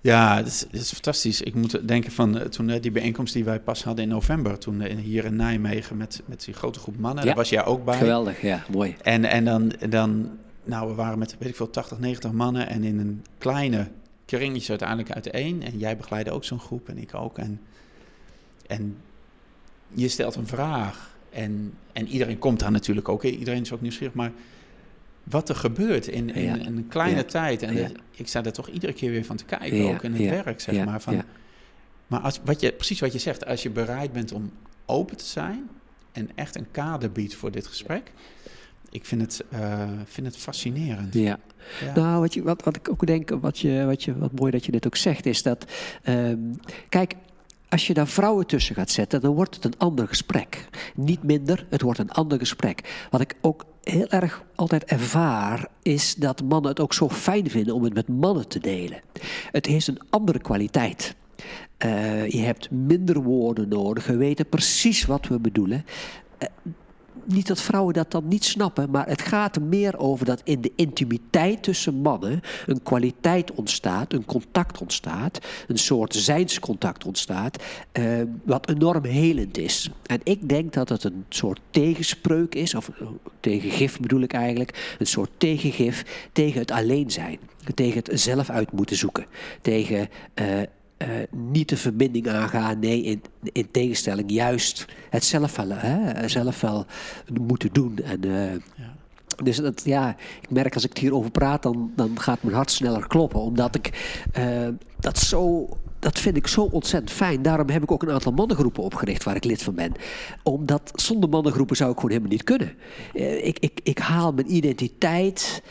ja het, is, het is fantastisch. Ik moet denken van eh, toen eh, die bijeenkomst die wij pas hadden in november, toen hier in Nijmegen met, met die grote groep mannen, Ja. daar was jij ook bij. Geweldig, ja, mooi. En, en dan, dan, nou, we waren met, weet ik veel, 80, 90 mannen en in een kleine kringetje uiteindelijk uiteen. En jij begeleidde ook zo'n groep en ik ook. En, en je stelt een vraag en, en iedereen komt daar natuurlijk ook. Iedereen is ook nieuwsgierig, maar wat er gebeurt in, in, Ja. in een kleine Ja. tijd. En Ja. dat- ik sta er toch iedere keer weer van te kijken, ook in het werk, zeg maar. Van, ja. Maar als, wat je, precies wat je zegt, als je bereid bent om open te zijn en echt een kader biedt voor dit gesprek, ik vind het, eh, vind het fascinerend. Ja. Ja. Nou, wat, je, wat, wat ik ook denk, wat, je, wat, je, wat mooi dat je dit ook zegt, is dat. ehm, kijk, als je daar vrouwen tussen gaat zetten, dan wordt het een ander gesprek. Niet minder, het wordt een ander gesprek. Wat ik ook heel erg altijd ervaar, is dat mannen het ook zo fijn vinden om het met mannen te delen. Het heeft een andere kwaliteit. Eh, je hebt minder woorden nodig, we weten precies wat we bedoelen. Eh, niet dat vrouwen dat dan niet snappen, maar het gaat er meer over dat in de intimiteit tussen mannen een kwaliteit ontstaat, een contact ontstaat, een soort zijnscontact ontstaat, eh, wat enorm helend is. En ik denk dat het een soort tegenspreuk is, of eh, tegengif bedoel ik eigenlijk, een soort tegengif tegen het alleen zijn, tegen het zelf uit moeten zoeken, tegen eh, eh, niet de verbinding aangaan. Nee, in, in tegenstelling juist het zelf wel, hè, zelf wel moeten doen. En, eh, Ja. Dus dat, ja, ik merk als ik het hierover praat, dan, dan gaat mijn hart sneller kloppen. Omdat ik eh, dat zo. Dat vind ik zo ontzettend fijn. Daarom heb ik ook een aantal mannengroepen opgericht waar ik lid van ben. Omdat zonder mannengroepen zou ik gewoon helemaal niet kunnen. Ik, ik, ik haal mijn identiteit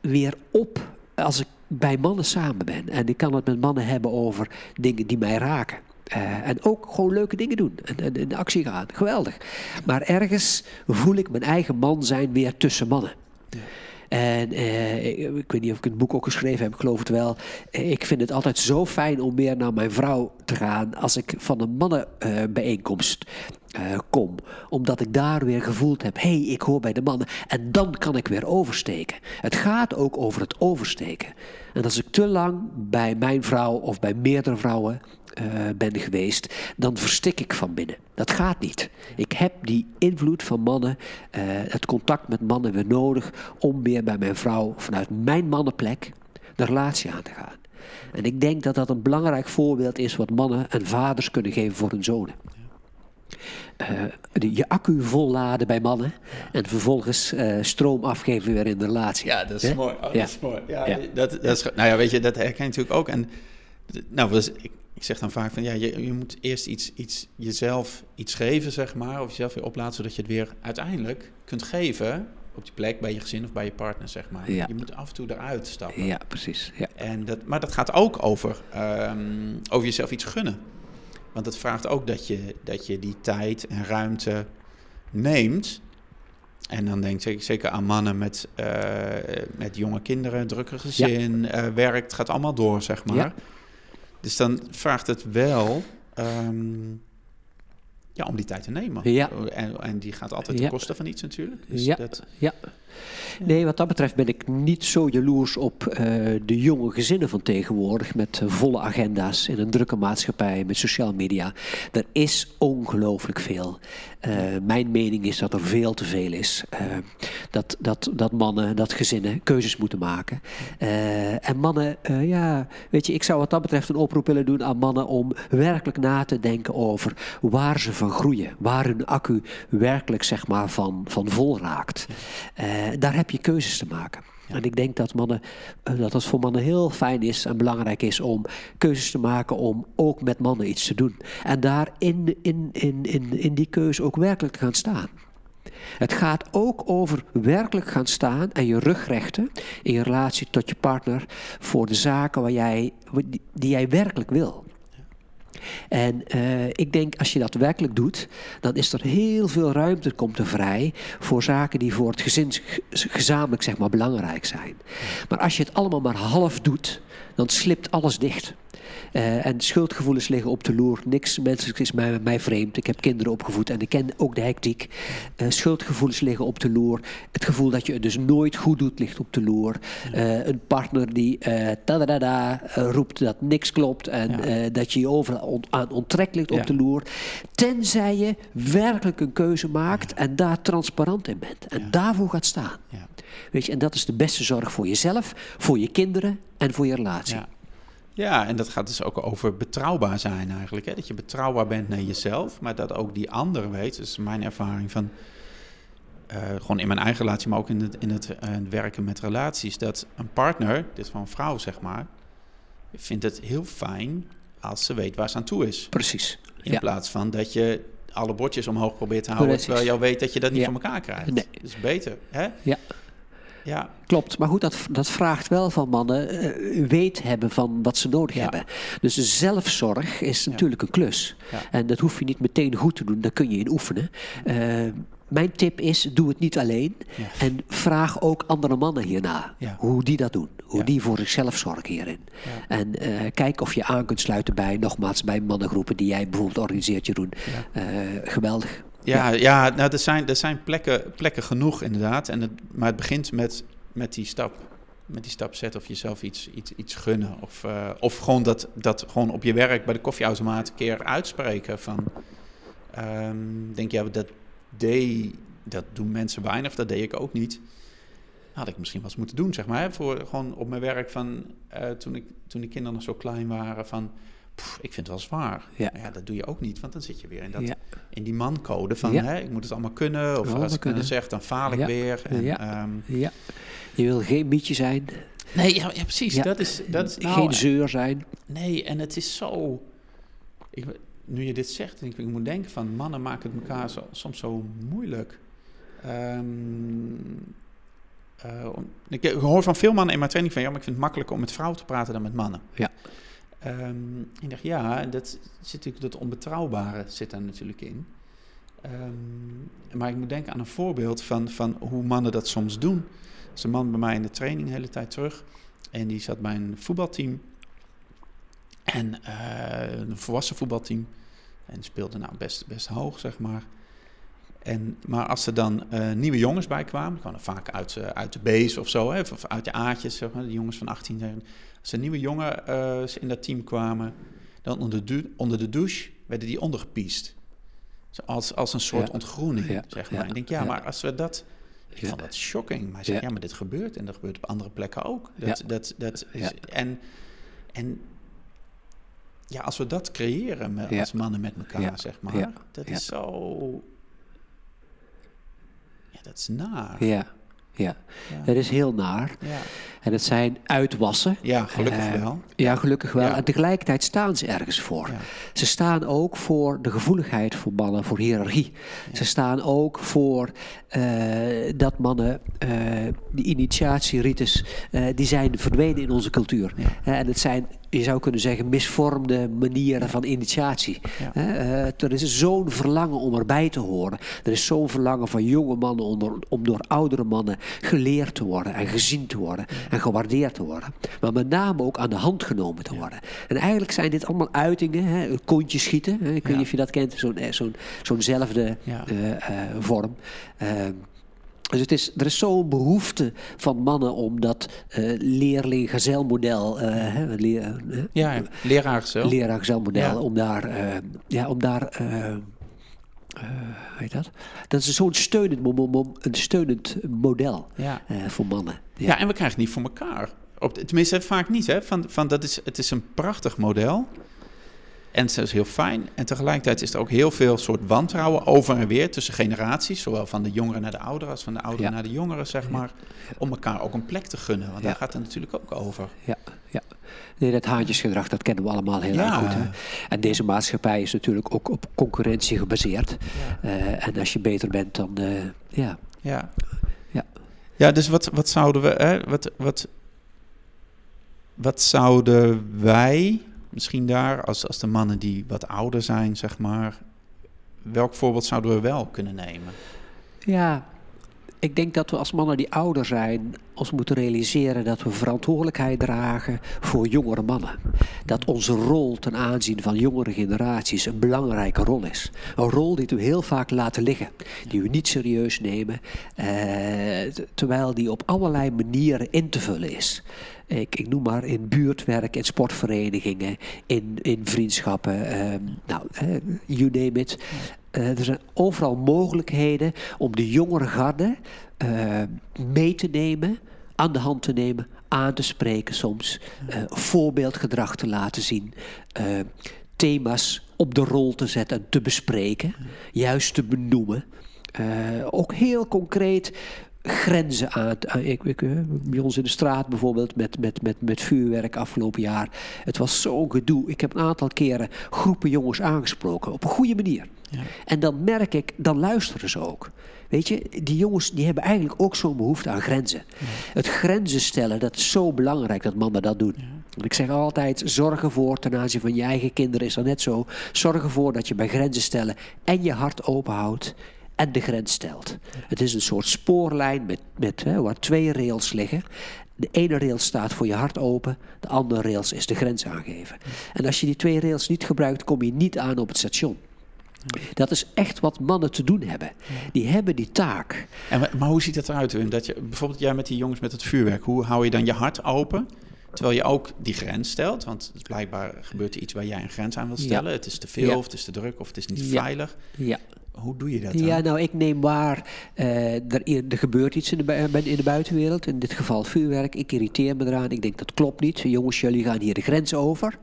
weer op als ik bij mannen samen ben. En ik kan het met mannen hebben over dingen die mij raken. Eh, en ook gewoon leuke dingen doen. En, en in actie gaan. Geweldig. Maar ergens voel ik mijn eigen man zijn weer tussen mannen. En eh, ik, ik weet niet of ik het boek ook geschreven heb, ik geloof het wel. Eh, Ik vind het altijd zo fijn om meer naar mijn vrouw te gaan als ik van een mannenbijeenkomst eh, kom. Omdat ik daar weer gevoeld heb, hé, hey, ik hoor bij de mannen. En dan kan ik weer oversteken. Het gaat ook over het oversteken. En als ik te lang bij mijn vrouw of bij meerdere vrouwen eh, ben geweest, dan verstik ik van binnen. Dat gaat niet. Ik heb die invloed van mannen, eh, het contact met mannen weer nodig om weer bij mijn vrouw vanuit mijn mannenplek de relatie aan te gaan. En ik denk dat dat een belangrijk voorbeeld is wat mannen en vaders kunnen geven voor hun zonen. Eh, de- je accu volladen bij mannen en vervolgens eh, stroom afgeven weer in de relatie. Ja, dat is mooi. Oh, Ja. Dat is mooi. Ja, Ja. Dat, dat is, nou ja, weet je, dat herken je natuurlijk ook. En nou, dus, ik, ik zeg dan vaak van ja, je, je moet eerst iets, iets, jezelf iets geven, zeg maar, of jezelf weer oplaten, zodat je het weer uiteindelijk kunt geven op die plek bij je gezin of bij je partner, zeg maar. Ja. Je moet af en toe eruit stappen. Ja, precies. Ja. En dat, maar dat gaat ook over, ehm, over jezelf iets gunnen. Want het vraagt ook dat je, dat je die tijd en ruimte neemt. En dan denk ik zeker aan mannen met, eh, met jonge kinderen, drukke gezin, eh, werk. Het gaat allemaal door, zeg maar. Ja. Dus dan vraagt het wel ehm, ja, om die tijd te nemen. Ja. En, en die gaat altijd ten koste van iets natuurlijk. Dus Ja. dat, Ja. Nee, wat dat betreft ben ik niet zo jaloers op eh, de jonge gezinnen van tegenwoordig. Met volle agenda's in een drukke maatschappij, met sociale media. Er is ongelooflijk veel. Eh, mijn mening is dat er veel te veel is. Eh, dat, dat, dat mannen, dat gezinnen keuzes moeten maken. En mannen, ja, weet je, ik zou wat dat betreft een oproep willen doen aan mannen om werkelijk na te denken over waar ze van groeien. Waar hun accu werkelijk, zeg maar, van, van vol raakt. Eh, daar heb je keuzes te maken. En ik denk dat, mannen, eh, dat het voor mannen heel fijn is en belangrijk is om keuzes te maken om ook met mannen iets te doen. En daar in, in, in, in, in die keuze ook werkelijk te gaan staan. Het gaat ook over werkelijk gaan staan en je rug rechten in je relatie tot je partner voor de zaken waar jij, die jij werkelijk wil. En eh, ik denk als je dat werkelijk doet, dan is er heel veel ruimte komt er vrij voor zaken die voor het gezin gezamenlijk zeg maar, belangrijk zijn. Maar als je het allemaal maar half doet, dan slipt alles dicht. Eh, en schuldgevoelens liggen op de loer. Niks menselijks is mij, mij vreemd. Ik heb kinderen opgevoed en ik ken ook de hectiek. Eh, schuldgevoelens liggen op de loer. Het gevoel dat je het dus nooit goed doet ligt op de loer. Eh, een partner die tadadada roept dat niks klopt en Ja. dat je je overal on- aan onttrekt ligt op de loer. Tenzij je werkelijk een keuze maakt en daar transparant in bent. En daarvoor gaat staan. ja. Weet je, en dat is de beste zorg voor jezelf, voor je kinderen en voor je relatie. Ja. en dat gaat dus ook over betrouwbaar zijn eigenlijk. Hè? Dat je betrouwbaar bent naar jezelf, maar dat ook die ander weet. Is mijn ervaring van... eh, gewoon in mijn eigen relatie, maar ook in het, in het eh, werken met relaties, dat een partner, dit van een vrouw zeg maar, vindt het heel fijn als ze weet waar ze aan toe is. Precies. In Ja. plaats van dat je alle bordjes omhoog probeert te houden, Precies. terwijl je weet dat je dat niet Ja. voor elkaar krijgt. Nee. Dat is beter, hè? Ja. Ja, Klopt, maar goed, dat, dat vraagt wel van mannen eh, weet hebben van wat ze nodig Ja. hebben. Dus zelfzorg is natuurlijk een klus. Ja. En dat hoef je niet meteen goed te doen, daar kun je in oefenen. Eh, mijn tip is, doe het niet alleen. En vraag ook andere mannen hierna, hoe die dat doen. Hoe die voor zichzelf zorgen hierin. En eh, kijk of je aan kunt sluiten bij, nogmaals, bij mannengroepen die jij bijvoorbeeld organiseert, Jeroen. Eh, geweldig. Ja, ja nou, er zijn, er zijn plekken, plekken genoeg inderdaad. En het, maar het begint met, met die stap. Met die stap zetten of jezelf iets, iets, iets gunnen. Of, eh, of gewoon dat, dat gewoon op je werk bij de koffieautomaat een keer uitspreken. Van, ehm, denk ja, dat deed, dat doen mensen weinig. Dat deed ik ook niet. Had ik misschien wel eens moeten doen, zeg maar. Hè? Voor, gewoon op mijn werk van, eh, toen, ik, toen de kinderen nog zo klein waren. Van, "Pff, ik vind het wel zwaar. Ja. ja, dat doe je ook niet. Want dan zit je weer in dat Ja. in die mancode van Ja. hè, ik moet het allemaal kunnen. Of als ik kunnen kunnen. zeg, dan faal ik weer. En, Ja. ehm, Ja. Je wil geen mietje zijn, nee, ja, precies. Dat is, dat is nou, geen zeur zijn. Nee, en het is zo. Ik, nu je dit zegt, denk ik, ik moet denken van mannen maken het elkaar zo, soms zo moeilijk. Ehm, eh, om- ik hoor van veel mannen in mijn training van ja, maar ik vind het makkelijker om met vrouwen te praten dan met mannen. Ja. Ehm, ik dacht ja, dat zit natuurlijk dat onbetrouwbare zit daar natuurlijk in. Ehm, maar ik moet denken aan een voorbeeld van, van hoe mannen dat soms doen. Er is een man bij mij in de training de hele tijd terug. En die zat bij een voetbalteam. En eh, een volwassen voetbalteam. En speelde nou best, best hoog, zeg maar. En, maar als er dan eh, nieuwe jongens bij kwamen, kwamen vaak uit, eh, uit de base of zo, hè, of uit de A'tjes, zeg maar, de jongens van 18. Als er nieuwe jongen eh, in dat team kwamen, dan onder de, onder de douche werden die ondergepiest. Als, als een soort Ja. ontgroening, Ja. zeg maar. Ja. Ik denk, ja, maar als we dat... Ik vond dat shocking. Maar zei, Ja. maar dit gebeurt en dat gebeurt op andere plekken ook. Dat, dat, dat, Ja. En, en ja, als we dat creëren met, Ja. als mannen met elkaar, Ja. zeg maar. Ja. Dat is zo... Ja, dat is naar. Ja, ja. Ja. Het is heel naar. Ja, En het zijn uitwassen. ja gelukkig Eh, wel. Ja, gelukkig wel. Ja. En tegelijkertijd staan ze ergens voor. Ze staan ook voor de gevoeligheid voor mannen, voor hiërarchie. Ze staan ook voor eh, dat mannen, eh, die initiatierites, die zijn verdwenen in onze cultuur. En het zijn, je zou kunnen zeggen, misvormde manieren van initiatie. Ja. Eh, er is zo'n verlangen om erbij te horen. Er is zo'n verlangen van jonge mannen om door oudere mannen geleerd te worden en gezien te worden en gewaardeerd te worden. Maar met name ook aan de hand genomen te worden. En eigenlijk zijn dit allemaal uitingen, hè, een kontje schieten. Hè, ik weet niet of je dat kent, zo'n eh, zo'n zo'nzelfde Ja. eh, eh, vorm. Dus het is, er is zo'n behoefte van mannen om dat leerling-gazelmodel, eh, hè, leer, eh, Ja, ja. leraar Ja. om daar, ja, om daar, hoe heet dat? Dat is zo'n steunend, een steunend model ja. voor mannen. Ja. en we krijgen het niet voor elkaar. Op, tenminste, vaak niet. Hè? Van, van dat is, het is een prachtig model. En het is heel fijn. En tegelijkertijd is er ook heel veel soort wantrouwen over en weer tussen generaties. Zowel van de jongeren naar de ouderen als van de ouderen Ja. naar de jongeren, zeg maar. Om elkaar ook een plek te gunnen. Want daar gaat het natuurlijk ook over. Ja, ja. Nee, dat haantjesgedrag, dat kennen we allemaal heel erg goed. Hè? En deze maatschappij is natuurlijk ook op concurrentie gebaseerd. Eh, en als je beter bent, dan eh, ja. Ja. Ja. Ja, dus wat, wat zouden we... Hè, wat, wat, wat zouden wij misschien daar, als, als de mannen die wat ouder zijn, zeg maar... Welk voorbeeld zouden we wel kunnen nemen? Ja, ik denk dat we als mannen die ouder zijn ons moeten realiseren dat we verantwoordelijkheid dragen voor jongere mannen. Dat onze rol ten aanzien van jongere generaties een belangrijke rol is. Een rol die we heel vaak laten liggen, die we niet serieus nemen, eh, terwijl die op allerlei manieren in te vullen is. Ik, ik noem maar in buurtwerk, in sportverenigingen, in, in vriendschappen, ehm, nou, eh, you name it. Eh, er zijn overal mogelijkheden om de jongere garde eh, mee te nemen, aan de hand te nemen, aan te spreken soms, voorbeeldgedrag te laten zien, thema's op de rol te zetten en te bespreken, juist te benoemen. Ook heel concreet grenzen aan. aan- ik, ik, eh, bij ons in de straat bijvoorbeeld met, met, met, met vuurwerk afgelopen jaar. Het was zo'n gedoe. Ik heb een aantal keren groepen jongens aangesproken op een goede manier. Ja. En dan merk ik, dan luisteren ze ook. Weet je, die jongens die hebben eigenlijk ook zo'n behoefte aan grenzen. Het grenzen stellen, dat is zo belangrijk dat mannen dat doen. Want ik zeg altijd, zorg ervoor ten aanzien van je eigen kinderen is dat net zo. Zorg ervoor dat je bij grenzen stellen en je hart open houdt en de grens stelt. Het is een soort spoorlijn met, met, hè, waar twee rails liggen. De ene rails staat voor je hart open, de andere rails is de grens aangeven. En als je die twee rails niet gebruikt, kom je niet aan op het station. Dat is echt wat mannen te doen hebben. Die hebben die taak. En, maar hoe ziet dat eruit? Dat je, bijvoorbeeld jij met die jongens met het vuurwerk, hoe hou je dan je hart open? Terwijl je ook die grens stelt, want blijkbaar gebeurt er iets waar jij een grens aan wil Ja. stellen. Het is te veel, Ja. of het is te druk, of het is niet Ja. veilig. Hoe doe je dat dan? Ja, nou, ik neem waar. eh, er, er gebeurt iets in de, in de buitenwereld. In dit geval vuurwerk. Ik irriteer me eraan. Ik denk dat klopt niet. Jongens, jullie gaan hier de grens over.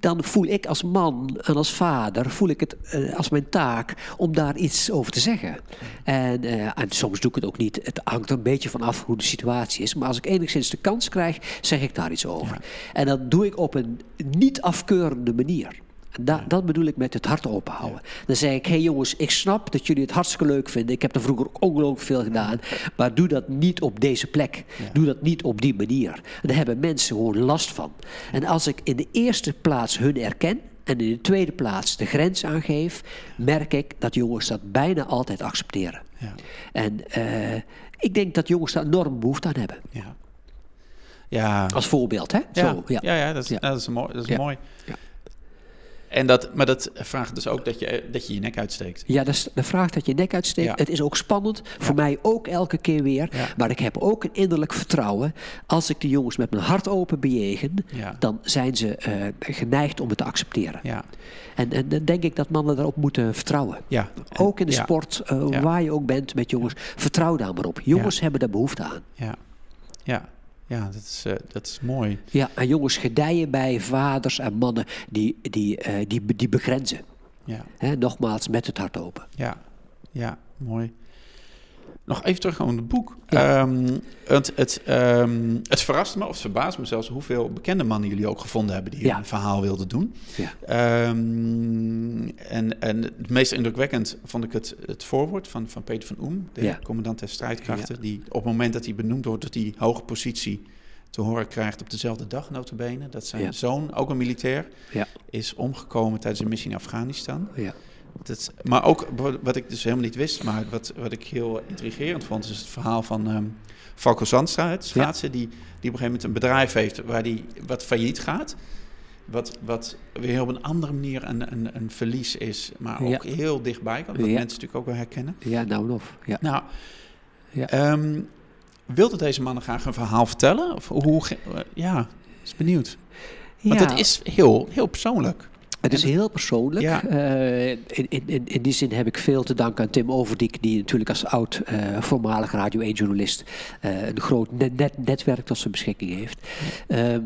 Dan voel ik als man en als vader. voel ik het eh, als mijn taak om daar iets over te zeggen. En, eh, en soms doe ik het ook niet. Het hangt er een beetje van af hoe de situatie is. Maar als ik enigszins de kans krijg, zeg ik daar iets over. En dat doe ik op een niet afkeurende manier. Da- dat bedoel ik met het hart openhouden. Dan zeg ik, hé hey jongens, ik snap dat jullie het hartstikke leuk vinden. Ik heb er vroeger ook ongelooflijk veel gedaan. Maar doe dat niet op deze plek. Doe dat niet op die manier. Daar hebben mensen gewoon last van. En als ik in de eerste plaats hun erken... en in de tweede plaats de grens aangeef... merk ik dat jongens dat bijna altijd accepteren. Ja. En eh, ik denk dat jongens daar enorm behoefte aan hebben. Ja. Ja. Als voorbeeld, hè? Ja, Zo, ja. ja. ja, dat is, dat is mooi. Dat is Ja. mooi. En dat, maar dat vraagt dus ook dat je, dat je je nek uitsteekt. Ja, dat is de vraag dat je nek uitsteekt. Ja. Het is ook spannend. Voor mij ook elke keer weer. Ja. Maar ik heb ook een innerlijk vertrouwen. Als ik de jongens met mijn hart open bejegen, dan zijn ze eh, geneigd om het te accepteren. Ja. En, en dan denk ik dat mannen daarop moeten vertrouwen. Ja. Ook in de sport, eh, waar je ook bent met jongens, vertrouw daar maar op. Jongens hebben daar behoefte aan. Ja. Ja. Ja, dat is, eh, dat is mooi. Ja, en jongens gedijen bij vaders en mannen die, die, eh, die, die begrenzen. Ja. Hè, nogmaals, met het hart open. Ja, ja, mooi. Nog even terug aan het boek. Ja. Ehm, het, het, ehm, het verrast me, of het verbaast me zelfs, hoeveel bekende mannen jullie ook gevonden hebben die Ja. een verhaal wilden doen. Ja. Ehm, en, en het meest indrukwekkend vond ik het, het voorwoord van, van Peter van Oem, de commandant der strijdkrachten, die op het moment dat hij benoemd wordt, dat hij hoge positie te horen krijgt op dezelfde dag, notabene, dat zijn zoon, ook een militair, Ja. is omgekomen tijdens een missie in Afghanistan. Ja. Dat, maar ook wat- ik dus helemaal niet wist, maar wat, wat ik heel intrigerend vond, is het verhaal van ehm Falco Zandstra, het schaatsen, die, die op een gegeven moment een bedrijf heeft waar die wat failliet gaat. Wat, wat weer op een andere manier een, een, een verlies is, maar ook heel dichtbij wat Ja. mensen natuurlijk ook wel herkennen. ja, nou of. Ja. Nou, Ja. ehm, wilde deze mannen graag een verhaal vertellen? Of hoe, ja, is benieuwd. Want het is heel, heel persoonlijk. Het is heel persoonlijk. Ja. Eh, in, in, in, die zin heb ik veel te danken aan Tim Overdiek, die natuurlijk als oud eh, voormalig Radio 1-journalist eh, een groot net, net- netwerk tot zijn beschikking heeft. Ehm,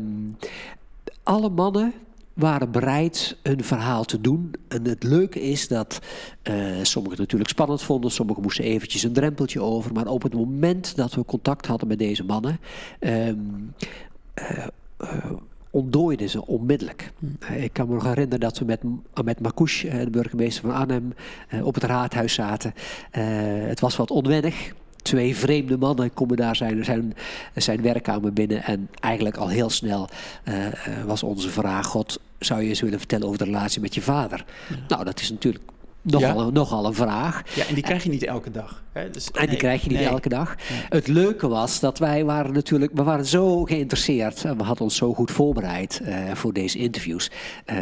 alle mannen waren bereid hun verhaal te doen. En het leuke is dat eh, sommigen het natuurlijk spannend vonden, sommigen moesten eventjes een drempeltje over. Maar op het moment dat we contact hadden met deze mannen, ehm, eh, eh, ontdooiden ze onmiddellijk. Eh, Ik kan me nog herinneren dat we met, met Marcouch, eh, de burgemeester van Arnhem, eh, op het raadhuis zaten. Eh, het was wat onwennig. Twee vreemde mannen komen daar zijn, zijn, zijn werkkamer binnen. En eigenlijk al heel snel eh, eh, was onze vraag: God, zou je eens willen vertellen over de relatie met je vader? Nou, dat is natuurlijk nogal, Ja. een, nogal een vraag. Ja, en die krijg je niet elke dag. Hè? Dus, En die nee, krijg je niet nee. elke dag. Het leuke was dat wij waren natuurlijk, we waren zo geïnteresseerd en we hadden ons zo goed voorbereid eh, voor deze interviews, eh,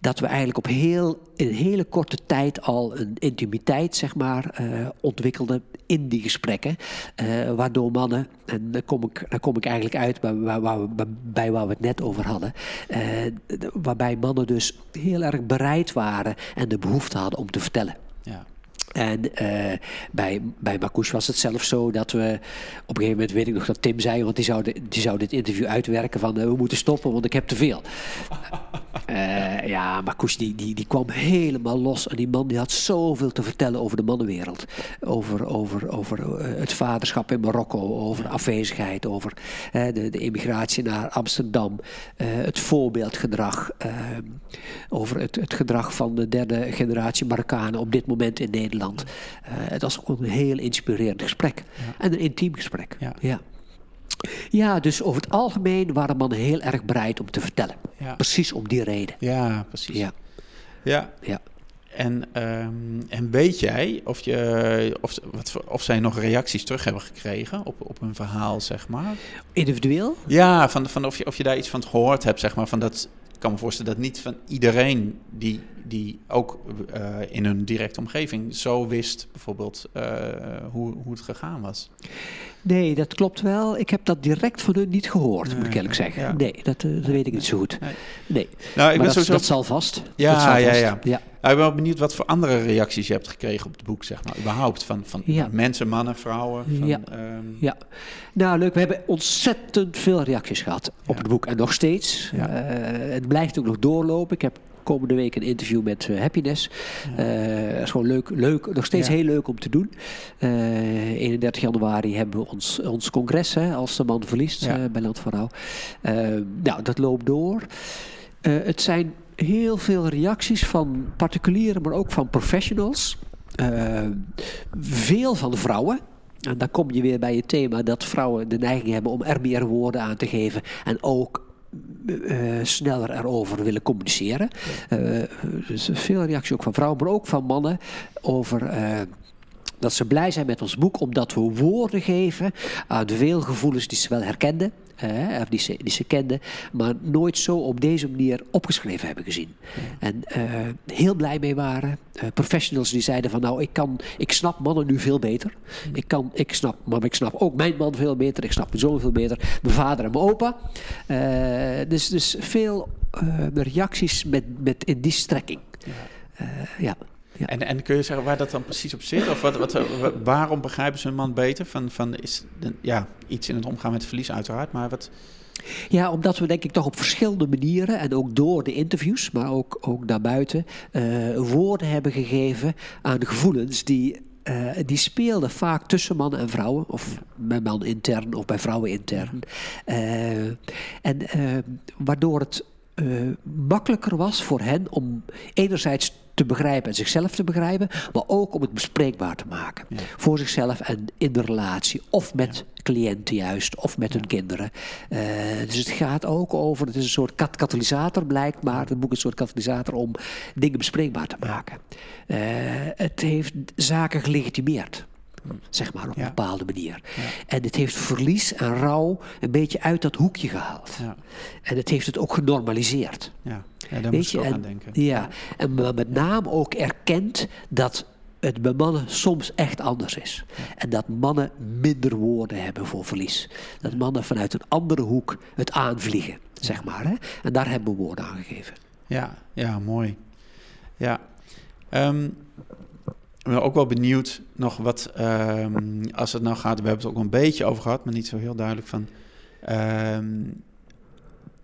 dat we eigenlijk op heel, in een hele korte tijd al een intimiteit zeg maar eh, ontwikkelden in die gesprekken, waardoor mannen, en daar kom ik, daar kom ik eigenlijk uit bij waar, waar we, bij waar we het net over hadden, waarbij mannen dus heel erg bereid waren en de behoefte hadden om te vertellen. Ja. En eh, bij, bij Marcouch was het zelfs zo dat we... Op een gegeven moment weet ik nog dat Tim zei... want die zou, de- die zou dit interview uitwerken van... eh, we moeten stoppen, want ik heb te veel. <laughs> Eh, ja, maar Koes die, die, die kwam helemaal los. En die man die had zoveel te vertellen over de mannenwereld. Over, over, over eh, het vaderschap in Marokko, over afwezigheid, over uh, de, de immigratie naar Amsterdam. Uh, het voorbeeldgedrag, over het, het gedrag van de derde generatie Marokkanen op dit moment in Nederland. het was ook een heel inspirerend gesprek. Ja. En een intiem gesprek. Ja. ja. Ja, dus over het algemeen waren mannen heel erg bereid om te vertellen. Ja. Precies om die reden. Ja, precies. Ja. Ja. ja. En, um, en weet jij of, je, of, wat, of zij nog reacties terug hebben gekregen op, op hun verhaal, zeg maar? Individueel? Ja, van, van of, je, of je daar iets van gehoord hebt, zeg maar. Van dat, ik kan me voorstellen dat niet van iedereen die, die ook uh, in hun directe omgeving zo wist, bijvoorbeeld, uh, hoe, hoe het gegaan was. Nee, dat klopt wel. Ik heb dat direct van hun niet gehoord, nee, moet ik eerlijk zeggen. Ja. Nee, dat, uh, dat, weet ik niet zo goed. Nee. nee. Nou, ik maar ben dat, sowieso... dat zal vast. Ja, dat zal ja, vast. ja, ja. Nou, ik ben wel benieuwd wat voor andere reacties je hebt gekregen op het boek, zeg maar. Überhaupt, van, van Ja. mensen, mannen, vrouwen. Van, Ja. ehm, Ja, nou leuk. We hebben ontzettend veel reacties gehad op het boek. En nog steeds. Ja. Eh, het blijft ook nog doorlopen. Ik heb komende week een interview met eh, Happiness. Eh, dat is gewoon leuk, leuk, nog steeds heel leuk om te doen. Eh 31 januari hebben we ons, ons congres hè, als de man verliest eh, bij Land van Rouw. Eh, nou, dat loopt door. Eh, het zijn heel veel reacties van particulieren, maar ook van professionals. Eh, veel van vrouwen. En dan kom je weer bij het thema dat vrouwen de neiging hebben om er meer woorden aan te geven. En ook eh, sneller erover willen communiceren. Eh, dus veel reactie ook van vrouwen, maar ook van mannen over. eh, dat ze blij zijn met ons boek, omdat we woorden geven aan veel gevoelens die ze wel herkenden. Eh, of die ze, die ze kenden, maar nooit zo op deze manier opgeschreven hebben gezien. En eh, heel blij mee waren. Eh, professionals die zeiden van nou, ik, kan, ik snap mannen nu veel beter. Ik, kan, ik snap, maar ik snap ook mijn man veel beter. Ik snap mijn zoon veel beter. Mijn vader en mijn opa. Eh, dus, dus veel reacties met, met in die strekking. Ja. Ja. En, en kun je zeggen waar dat dan precies op zit? Of wat, wat, wa- waarom begrijpen ze een man beter? Van, van is ja, iets in het omgaan met verlies uiteraard, maar wat... Ja, omdat we denk ik toch op verschillende manieren en ook door de interviews, maar ook, ook daarbuiten, eh, woorden hebben gegeven aan de gevoelens die, eh, die speelden vaak tussen mannen en vrouwen, of bij mannen intern of bij vrouwen intern. Eh, en waardoor het makkelijker was voor hen om enerzijds te begrijpen en zichzelf te begrijpen, maar ook om het bespreekbaar te maken. Ja. Voor zichzelf en in de relatie, of met cliënten juist, of met hun kinderen. Eh, dus het gaat ook over, het is een soort kat katalysator blijkt, maar het boek is een soort katalysator om dingen bespreekbaar te maken. Eh, het heeft zaken gelegitimeerd. Zeg maar op een bepaalde manier. En het heeft verlies en rouw een beetje uit dat hoekje gehaald. En het heeft het ook genormaliseerd. ja. daar ik je, ook en, aan denken. Ja, en met name ook erkent dat het bij mannen soms echt anders is. En dat mannen minder woorden hebben voor verlies. Dat mannen vanuit een andere hoek het aanvliegen, zeg maar. Hè? En daar hebben we woorden aan gegeven. Ja, ja, mooi. Ja. Ehm, ben ook wel benieuwd nog wat, ehm, als het nou gaat, we hebben het ook een beetje over gehad, maar niet zo heel duidelijk van. ehm,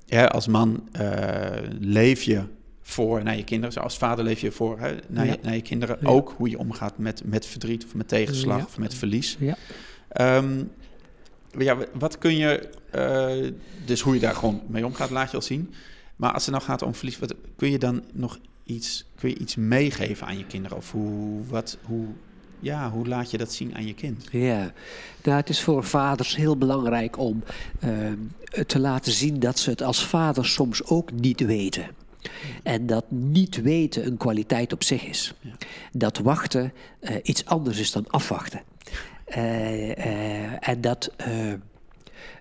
ja, als man eh, leef je voor naar je kinderen, als vader leef je voor hè, naar, Ja. je, naar je kinderen Ja. ook hoe je omgaat met, met verdriet of met tegenslag Ja. of met verlies. Ja. Ehm, ja, wat kun je, eh, dus hoe je daar gewoon mee omgaat, laat je al zien. Maar als het nou gaat om verlies, wat, kun je dan nog iets, kun je iets meegeven aan je kinderen? Of hoe, wat, hoe, ja, hoe laat je dat zien aan je kind? Ja, nou, het is voor vaders heel belangrijk om ehm, te laten zien dat ze het als vader soms ook niet weten. En dat niet weten een kwaliteit op zich is. Ja. Dat wachten eh, iets anders is dan afwachten. Eh, eh, en dat eh,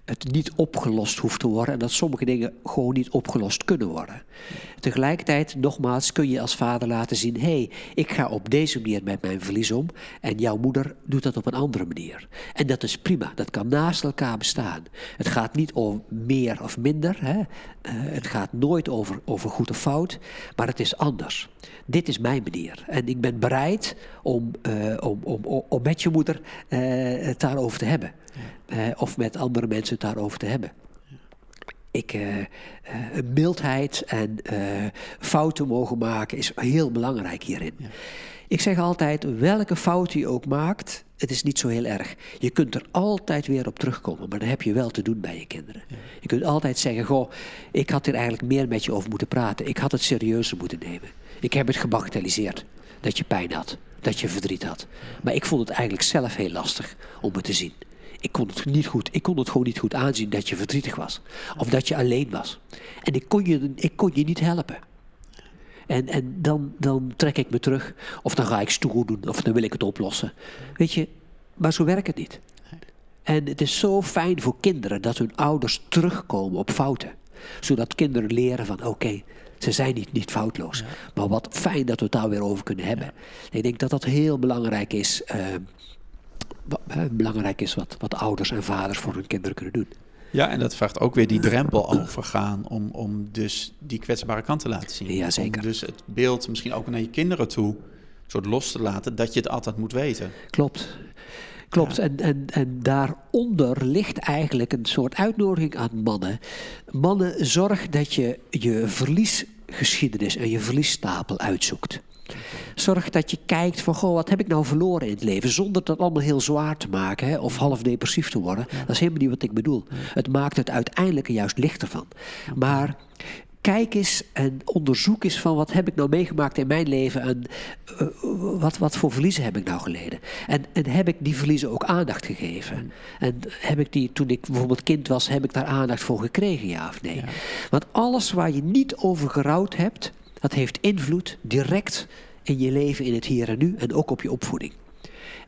het niet opgelost hoeft te worden en dat sommige dingen gewoon niet opgelost kunnen worden. Tegelijkertijd, nogmaals, kun je als vader laten zien: hé, hey, ik ga op deze manier met mijn verlies om en jouw moeder doet dat op een andere manier. En dat is prima, dat kan naast elkaar bestaan. Het gaat niet om meer of minder, hè? Eh, het gaat nooit over, over goed of fout, maar het is anders. Dit is mijn manier en ik ben bereid om, eh, om, om, om, om met je moeder eh, het daarover te hebben. Of met andere mensen het daarover te hebben. Ik, uh, uh, mildheid en uh, fouten mogen maken is heel belangrijk hierin. Ja. Ik zeg altijd, welke fout je ook maakt, het is niet zo heel erg. Je kunt er altijd weer op terugkomen, maar dan heb je wel te doen bij je kinderen. Ja. Je kunt altijd zeggen, goh, ik had er eigenlijk meer met je over moeten praten. Ik had het serieuzer moeten nemen. Ik heb het gebagatelliseerd, dat je pijn had, dat je verdriet had. Maar ik vond het eigenlijk zelf heel lastig om het te zien. Ik kon het niet goed. Ik kon het gewoon niet goed aanzien dat je verdrietig was. Of dat je alleen was. En ik kon je, ik kon je niet helpen. En, en dan, dan trek ik me terug. Of dan ga ik stoer doen. Of dan wil ik het oplossen. Weet je, maar zo werkt het niet. En het is zo fijn voor kinderen dat hun ouders terugkomen op fouten. Zodat kinderen leren van oké, ze zijn niet, niet foutloos. Maar wat fijn dat we het daar weer over kunnen hebben. Ik denk dat dat heel belangrijk is. Uh, belangrijk is wat, wat ouders en vaders voor hun kinderen kunnen doen. Ja, en dat vraagt ook weer die drempel overgaan om, om dus die kwetsbare kant te laten zien. Ja, zeker. Om dus het beeld misschien ook naar je kinderen toe soort los te laten, dat je het altijd moet weten. Klopt. Klopt, en, en, en daaronder ligt eigenlijk een soort uitnodiging aan mannen. Mannen, zorg dat je je verliesgeschiedenis en je verliesstapel uitzoekt. Zorg dat je kijkt van, goh, wat heb ik nou verloren in het leven? Zonder dat allemaal heel zwaar te maken hè, of half depressief te worden. Dat is helemaal niet wat ik bedoel. Het maakt het uiteindelijk er juist lichter van. Maar kijk eens en onderzoek eens van wat heb ik nou meegemaakt in mijn leven en uh, wat, wat voor verliezen heb ik nou geleden. En, en heb ik die verliezen ook aandacht gegeven? En heb ik die, toen ik bijvoorbeeld kind was, heb ik daar aandacht voor gekregen, ja of nee? Want alles waar je niet over gerouwd hebt, dat heeft invloed direct in je leven in het hier en nu en ook op je opvoeding.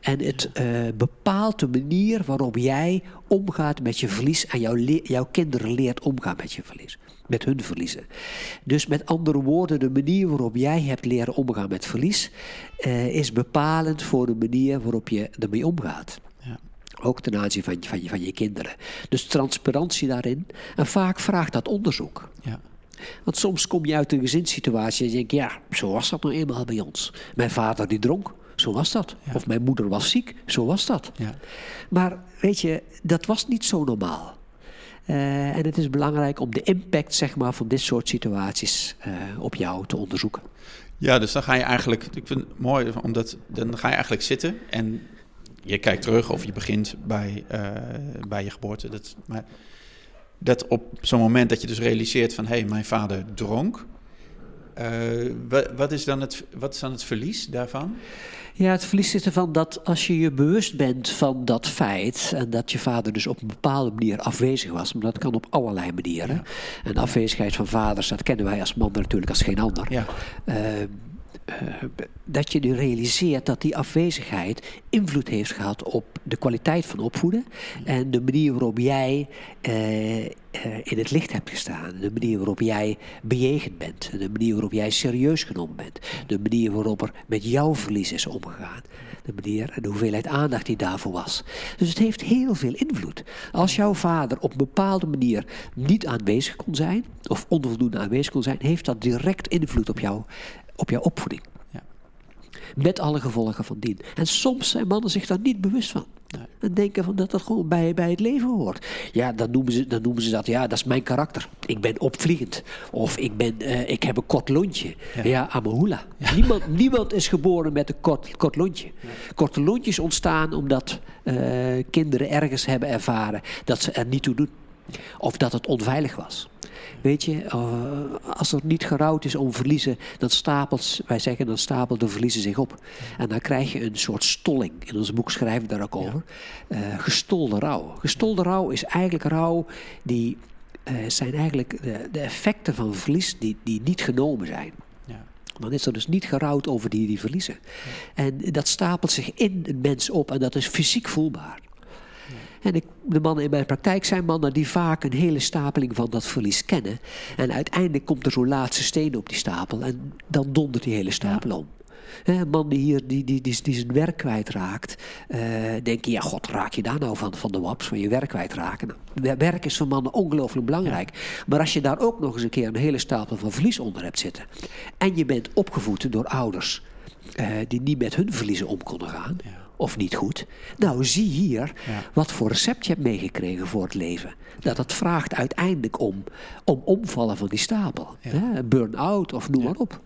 En het uh, bepaalt de manier waarop jij omgaat met je verlies en jouw, jouw kinderen leert omgaan met je verlies. Met hun verliezen. Dus met andere woorden, de manier waarop jij hebt leren omgaan met verlies uh, is bepalend voor de manier waarop je ermee omgaat. Ja. Ook ten aanzien van, van, je, van je kinderen. Dus transparantie daarin. En vaak vraagt dat onderzoek. Ja. Want soms kom je uit een gezinssituatie en je denkt, ja, zo was dat nou eenmaal bij ons. Mijn vader die dronk, zo was dat. Of mijn moeder was ziek, zo was dat. Ja. Maar weet je, dat was niet zo normaal. Uh, en het is belangrijk om de impact zeg maar, van dit soort situaties uh, op jou te onderzoeken. Ja, dus dan ga je eigenlijk, ik vind het mooi, omdat dan ga je eigenlijk zitten en je kijkt terug of je begint bij, uh, bij je geboorte. Dat, maar dat op zo'n moment dat je dus realiseert van... hé, hey, mijn vader dronk. Uh, wat, wat, is dan het, wat is dan het verlies daarvan? Ja, het verlies zit ervan dat als je je bewust bent van dat feit... en dat je vader dus op een bepaalde manier afwezig was... maar dat kan op allerlei manieren. Ja. En de afwezigheid van vaders, dat kennen wij als man natuurlijk als geen ander. Ja. Uh, dat je nu realiseert dat die afwezigheid invloed heeft gehad op de kwaliteit van opvoeden. En de manier waarop jij uh, uh, in het licht hebt gestaan. De manier waarop jij bejegend bent. De manier waarop jij serieus genomen bent. De manier waarop er met jouw verlies is omgegaan. De manier en de hoeveelheid aandacht die daarvoor was. Dus het heeft heel veel invloed. Als jouw vader op een bepaalde manier niet aanwezig kon zijn, of onvoldoende aanwezig kon zijn, heeft dat direct invloed op jou op jouw opvoeding. Ja. Met alle gevolgen van dien. En soms zijn mannen zich daar niet bewust van. Nee. En denken van dat dat gewoon bij, bij het leven hoort. Ja, dan noemen, ze, dan noemen ze dat, ja, dat is mijn karakter. Ik ben opvliegend. Of ik, ben, uh, ik heb een kort lontje. Ja, ja amahula. Ja. Niemand, niemand is geboren met een kort, kort lontje. Korte lontjes ontstaan omdat uh, kinderen ergens hebben ervaren dat ze er niet toe doen. Of dat het onveilig was. Weet je, uh, als er niet gerouwd is om verliezen, dan stapelt, wij zeggen, dan stapelt de verliezen zich op. En dan krijg je een soort stolling. In ons boek schrijven we daar ook over. Uh, gestolde rouw. Gestolde rouw is eigenlijk rouw die uh, zijn eigenlijk de, de, effecten van verlies die, die niet genomen zijn. Ja. Dan is er dus niet gerouwd over die, die verliezen. Ja. En dat stapelt zich in een mens op en dat is fysiek voelbaar. En ik, de mannen in mijn praktijk zijn mannen die vaak een hele stapeling van dat verlies kennen. En uiteindelijk komt er zo'n laatste steen op die stapel en dan dondert die hele stapel ja. om. een man die hier die, die, die, die zijn werk kwijtraakt, uh, denk je, ja god, raak je daar nou van, van de waps, van je werk kwijtraken? Nou, werk is voor mannen ongelooflijk belangrijk. Ja. Maar als je daar ook nog eens een keer een hele stapel van verlies onder hebt zitten, en je bent opgevoed door ouders uh, die niet met hun verliezen om konden gaan, ja of niet goed. Nou, zie hier Ja. wat voor recept je hebt meegekregen voor het leven. Dat het vraagt uiteindelijk om, om omvallen van die stapel. Ja. Burn-out of noem maar op.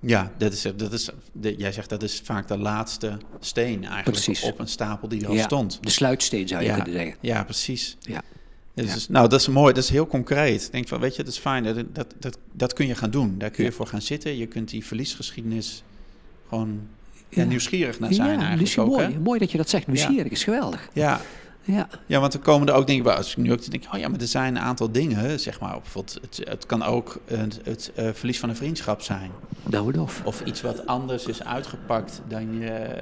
Ja, dat is, dat is, de- jij zegt dat is vaak de laatste steen eigenlijk Precies. op een stapel die er al Ja, stond. De sluitsteen zou je ja, kunnen zeggen. ja, precies. Ja. Dus, Ja. Nou, dat is mooi, dat is heel concreet. Ik denk van, weet je, dat is fijn, dat, dat, dat, dat kun je gaan doen. Daar kun je voor gaan zitten. Je kunt die verliesgeschiedenis gewoon ja, nieuwsgierig naar zijn ja, eigenlijk dus ook. mooi, hè? mooi dat je dat zegt. Nieuwsgierig is geweldig. Ja, Ja, ja, want er komen er ook dingen bij. Als ik nu ook denk, oh ja, maar er zijn een aantal dingen, zeg maar. Bijvoorbeeld, het, het kan ook het, het eh, verlies van een vriendschap zijn. en of. Of iets wat anders is uitgepakt dan je,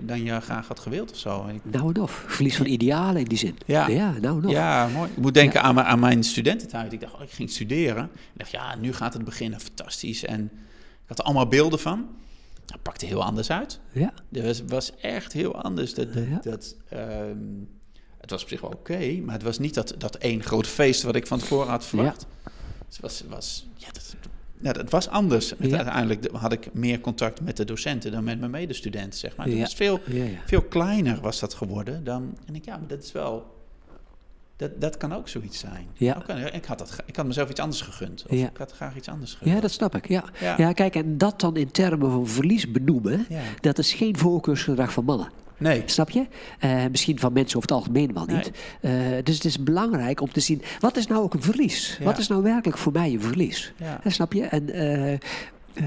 dan je graag had gewild of zo. Nou en of. Verlies van idealen in die zin. Ja. ja nou. Ja, mooi. Ik moet denken aan, mijn, aan mijn studententijd. Ik dacht, oh, ik ging studeren. Ik dacht, ja, nu gaat het beginnen, fantastisch. En ik had er allemaal beelden van. Dat pakte heel anders uit. Ja. Het was, was echt heel anders. Dat, dat, Ja. dat, ehm, het was op zich wel oké, maar het was niet dat, dat één groot feest wat ik van tevoren had verwacht. Het was, was, ja, dat, ja, dat was anders. Ja. Uiteindelijk had ik meer contact met de docenten dan met mijn medestudenten, zeg maar. Het Ja. was veel, veel kleiner was dat geworden dan. En ik, ja, maar dat is wel. Dat, dat kan ook zoiets zijn. Ja. Ook ik, had dat, ik had mezelf iets anders gegund. Of Ja. ik had graag iets anders gedaan. ja, dat snap ik. Ja. Ja. Ja. kijk, en dat dan in termen van verlies benoemen, Ja. dat is geen voorkeursgedrag van mannen. Nee. Snap je? Eh, misschien van mensen over het algemeen wel niet. Eh, dus het is belangrijk om te zien, wat is nou ook een verlies? Wat is nou werkelijk voor mij een verlies? Eh, snap je? En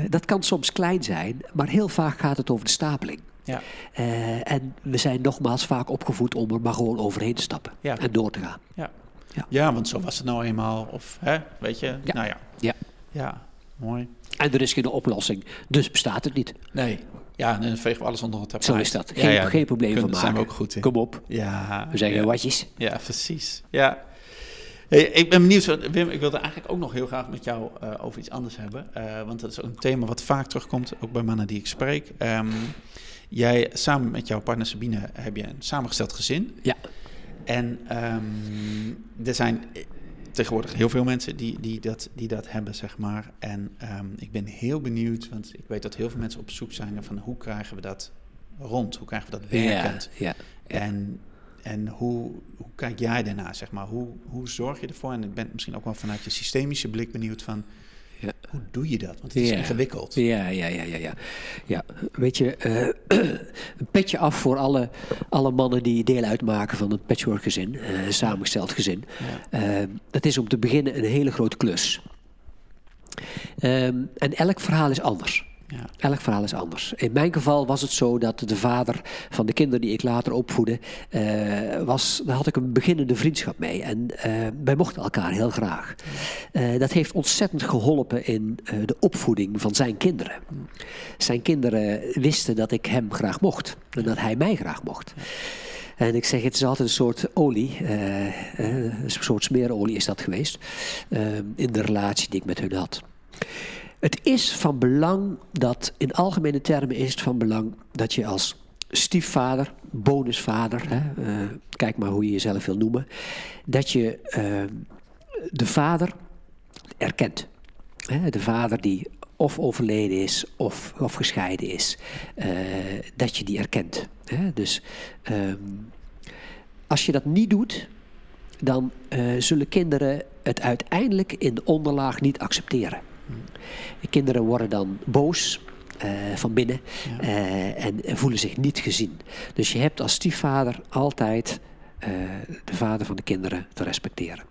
dat kan soms klein zijn, maar heel vaak gaat het over de stapeling. Ja. Eh, en we zijn nogmaals vaak opgevoed om er maar gewoon overheen te stappen Ja. en door te gaan. Ja. Ja. Ja. want zo was het nou eenmaal. Of, hè, weet je? Ja. Nou ja. Ja. Ja, mooi. En er is geen oplossing, dus bestaat het niet. Nee. Ja, en dan vegen we alles onder het tapijt. Zo is dat. Geen, ja, geen probleem van Daar maken. zijn we ook goed in. Kom op, Ja. we zeggen ja. watjes. Ja, precies. Ja. Hey, ik ben benieuwd, Wim, ik wilde eigenlijk ook nog heel graag met jou eh, over iets anders hebben. Eh, want dat is ook een thema wat vaak terugkomt, ook bij mannen die ik spreek. Ehm, jij, samen met jouw partner Sabine, heb je een samengesteld gezin. Ja. En ehm, er zijn tegenwoordig heel veel mensen die, die, dat, die dat hebben, zeg maar. En ehm, ik ben heel benieuwd, want ik weet dat heel veel mensen op zoek zijn naar van hoe krijgen we dat rond? Hoe krijgen we dat werkend? Ja, ja. En, en hoe, hoe kijk jij daarna, zeg maar? Hoe, hoe zorg je ervoor? En ik ben misschien ook wel vanuit je systemische blik benieuwd van... Hoe doe je dat? Want het is Ja. ingewikkeld. Ja, ja, ja, ja, ja. ja weet je, eh, een <clears throat> petje af voor alle, alle mannen die deel uitmaken van een patchwork-gezin, eh, een samengesteld gezin. Ja. Eh, dat is om te beginnen een hele grote klus. Ehm, en elk verhaal is anders. Ja. Elk verhaal is anders. In mijn geval was het zo dat de vader van de kinderen die ik later opvoedde, eh, was, daar had ik een beginnende vriendschap mee. En eh, wij mochten elkaar heel graag. Eh, dat heeft ontzettend geholpen in de opvoeding van zijn kinderen. Zijn kinderen wisten dat ik hem graag mocht en dat hij mij graag mocht. En ik zeg, het is altijd een soort olie, een soort smeerolie is dat geweest, in de relatie die ik met hun had. Het is van belang dat, in algemene termen is het van belang dat je als stiefvader, bonusvader, hè, eh, kijk maar hoe je jezelf wil noemen, dat je eh, de vader erkent. Hè, de vader die of overleden is of, of gescheiden is, eh, dat je die erkent. Hè? Dus ehm, als je dat niet doet, dan zullen kinderen het uiteindelijk in de onderlaag niet accepteren. De kinderen worden dan boos eh, van binnen Ja. eh, en voelen zich niet gezien. Dus je hebt als stiefvader altijd eh, de vader van de kinderen te respecteren.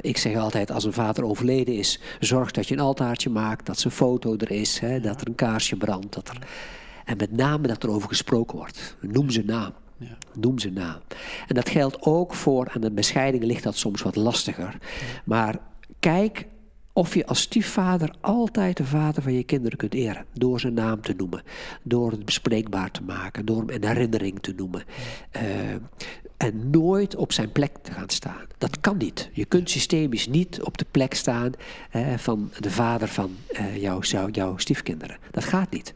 Ik zeg altijd, als een vader overleden is, zorg dat je een altaartje maakt, dat zijn foto er is, hè, dat er een kaarsje brandt. Dat er... En met name dat er over gesproken wordt. Noem zijn naam. Ja. Noem zijn naam. En dat geldt ook voor, aan de bescheidingen ligt dat soms wat lastiger. Maar kijk of je als stiefvader altijd de vader van je kinderen kunt eren. Door zijn naam te noemen. Door het bespreekbaar te maken. Door hem een herinnering te noemen. Eh, en nooit op zijn plek te gaan staan. Dat kan niet. Je kunt systemisch niet op de plek staan eh, van de vader van eh, jouw, stiefkinderen. Dat gaat niet.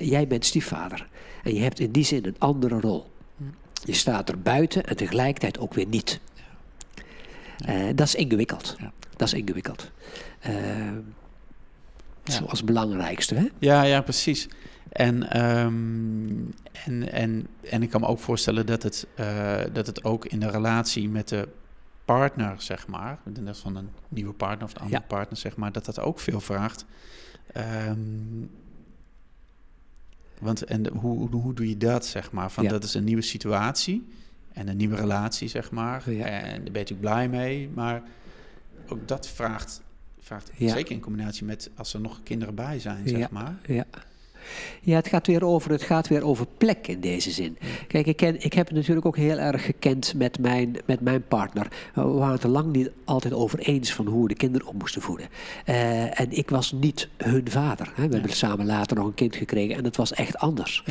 Jij bent stiefvader. En je hebt in die zin een andere rol. Je staat er buiten en tegelijkertijd ook weer niet. Eh, dat is ingewikkeld. Ja. Dat is ingewikkeld. Eh, Ja. Zo als belangrijkste. Hè? Ja, ja, precies. En, ehm, en, en, en ik kan me ook voorstellen dat het, eh, dat het ook in de relatie met de partner, zeg maar, net van een nieuwe partner of een andere Ja. partner, zeg maar, dat dat ook veel vraagt. Ehm, want en de- hoe, hoe, hoe doe je dat, zeg maar? Van Ja. dat is een nieuwe situatie en een nieuwe relatie, zeg maar. Ja. En daar ben je natuurlijk blij mee, maar ook dat vraagt, vraagt Ja. zeker in combinatie met als er nog kinderen bij zijn, zeg maar. Ja. Ja, het gaat, weer over, het gaat weer over plek in deze zin. Kijk, ik, ken, ik heb het natuurlijk ook heel erg gekend met mijn, met mijn partner. We waren het er lang niet altijd over eens van hoe we de kinderen op moesten voeden. Eh, en ik was niet hun vader. Hè. We hebben samen later nog een kind gekregen en het was echt anders.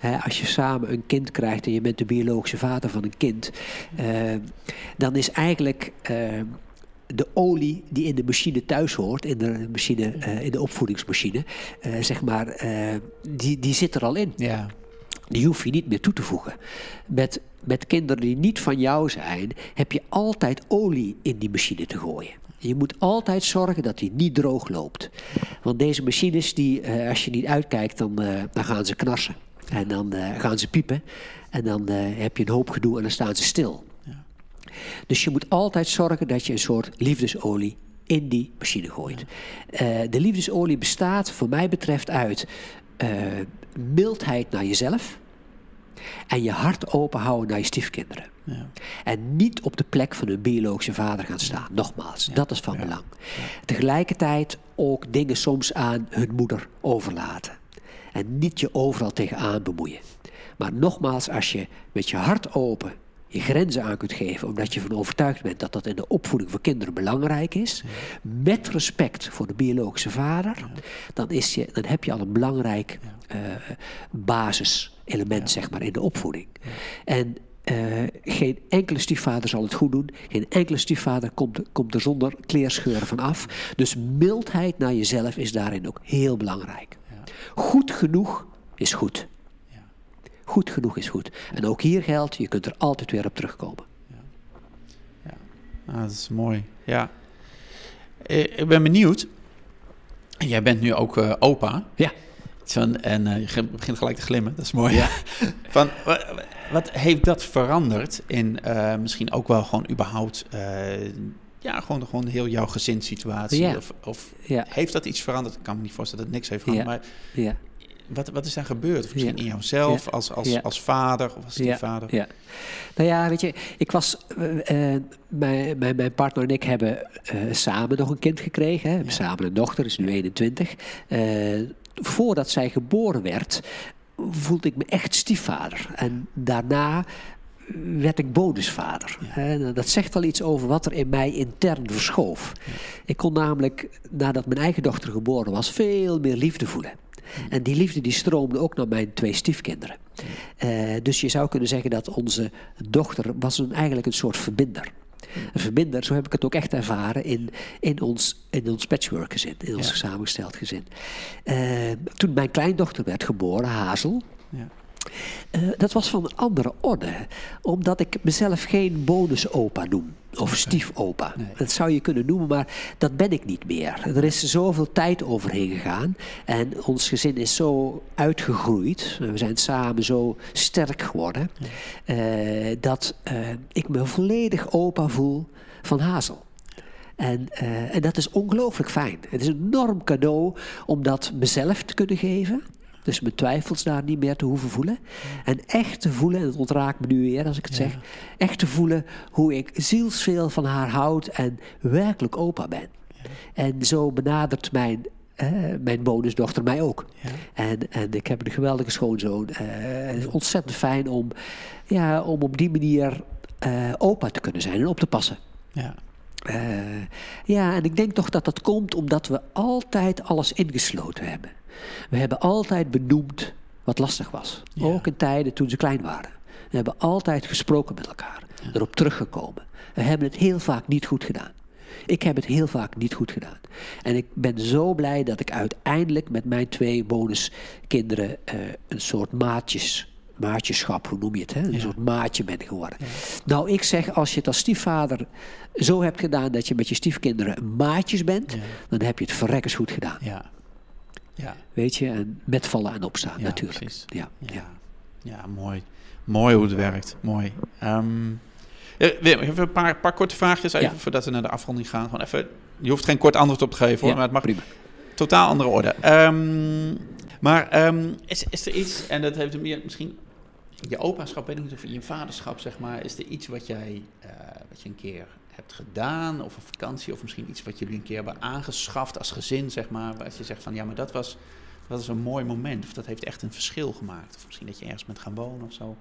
Ja. Als je samen een kind krijgt en je bent de biologische vader van een kind, eh, dan is eigenlijk eh, de olie die in de machine thuis hoort, in de, machine, eh, in de opvoedingsmachine, eh, zeg maar, eh, die, die zit er al in. Ja. Die hoef je niet meer toe te voegen. Met, met kinderen die niet van jou zijn, heb je altijd olie in die machine te gooien. Je moet altijd zorgen dat die niet droog loopt. Want deze machines, die, als je niet uitkijkt, dan, dan gaan ze knarsen. En dan gaan ze piepen. En dan heb je een hoop gedoe en dan staan ze stil. Dus je moet altijd zorgen dat je een soort liefdesolie in die machine gooit. Eh, de liefdesolie bestaat, voor mij betreft, uit eh, mildheid naar jezelf. En je hart open houden naar je stiefkinderen. Ja. En niet op de plek van hun biologische vader gaan staan. Nogmaals, dat is van ja. belang. Tegelijkertijd ook dingen soms aan hun moeder overlaten. En niet je overal tegenaan bemoeien. Maar nogmaals, als je met je hart open je grenzen aan kunt geven, omdat je van overtuigd bent dat dat in de opvoeding van kinderen belangrijk is, met respect voor de biologische vader, dan, is je, dan heb je al een belangrijk eh, basiselement zeg maar, in de opvoeding. En eh, geen enkele stiefvader zal het goed doen. Geen enkele stiefvader komt, komt er zonder kleerscheuren van af. Dus mildheid naar jezelf is daarin ook heel belangrijk. Goed genoeg is goed. Ja. Goed genoeg is goed. En ook hier geldt, je kunt er altijd weer op terugkomen. Ah, dat is mooi. Ja. Eh, Ik ben benieuwd. Jij bent nu ook eh, opa. Ja. Van, en eh, je begint gelijk te glimmen, dat is mooi. <laughs> Van, wa- wat heeft dat veranderd in misschien ook wel gewoon überhaupt... ja, gewoon, gewoon heel jouw gezinssituatie? Ja. Of, of Ja. heeft dat iets veranderd? Ik kan me niet voorstellen dat het niks heeft veranderd. Ja. Maar Ja. Wat, wat is daar gebeurd? Of misschien Ja. in jouzelf Ja. als, als, Ja. als vader of als stiefvader? ja. Nou ja, weet je, ik was. eh, mijn, mijn, mijn partner en ik hebben eh, samen nog een kind gekregen. Hè. Samen een dochter, is nu 21. Eh, voordat zij geboren werd, voelde ik me echt stiefvader. En daarna werd ik bonusvader. Hè. Dat zegt al iets over wat er in mij intern verschoof. Ik kon namelijk, nadat mijn eigen dochter geboren was, veel meer liefde voelen. En die liefde die stroomde ook naar mijn twee stiefkinderen. Eh, dus je zou kunnen zeggen dat onze dochter was een, eigenlijk een soort verbinder. Een verbinder, zo heb ik het ook echt ervaren in, in, ons, in ons patchwork gezin, in ons Ja. samengesteld gezin. Eh, toen mijn kleindochter werd geboren, Hazel, Ja. Eh, dat was van een andere orde. Omdat ik mezelf geen bonusopa noem. Of stiefopa. Nee. Dat zou je kunnen noemen, maar dat ben ik niet meer. Er is zoveel tijd overheen gegaan. En ons gezin is zo uitgegroeid. We zijn samen zo sterk geworden. eh, dat eh, ik me volledig opa voel van Hazel. En, en dat is ongelooflijk fijn. Het is een enorm cadeau om dat mezelf te kunnen geven. Dus mijn twijfels daar niet meer te hoeven voelen. En echt te voelen, en het ontraakt me nu weer als ik het zeg. Echt te voelen hoe ik zielsveel van haar houd en werkelijk opa ben. En zo benadert mijn, eh, mijn bonusdochter mij ook. Ja. En, en ik heb een geweldige schoonzoon. Eh, het is ontzettend fijn om, ja, om op die manier eh, opa te kunnen zijn en op te passen. Ja. Ja, en ik denk toch dat dat komt omdat we altijd alles ingesloten hebben. We hebben altijd benoemd wat lastig was. Ja. Ook in tijden toen ze klein waren. We hebben altijd gesproken met elkaar. Erop teruggekomen. We hebben het heel vaak niet goed gedaan. Ik heb het heel vaak niet goed gedaan. En ik ben zo blij dat ik uiteindelijk met mijn twee bonuskinderen eh, een soort maatjes, maatjeschap, hoe noem je het? Hè? Een Ja. soort maatje ben geworden. Nou, ik zeg, als je het als stiefvader zo hebt gedaan dat je met je stiefkinderen maatjes bent, Ja. dan heb je het verrekkers goed gedaan. Ja. Weet je, en met vallen en opstaan Ja, natuurlijk. precies. Ja, ja. ja. mooi. Mooi hoe het werkt. Mooi. Eh, Wim, even een paar, paar korte vraagjes even voordat we naar de afronding gaan. Gewoon even, je hoeft geen kort antwoord op te geven hoor, maar het mag prima. totaal andere orde. Ehm, maar ehm, is, is er iets, en dat heeft meer misschien je opaschap, weet ik niet of je vaderschap zeg maar, is er iets wat jij, eh, wat je een keer hebt gedaan of een vakantie of misschien iets wat jullie een keer hebben aangeschaft als gezin zeg maar, waar je zegt van ja maar dat was, dat is een mooi moment of dat heeft echt een verschil gemaakt of misschien dat je ergens bent gaan wonen of zo.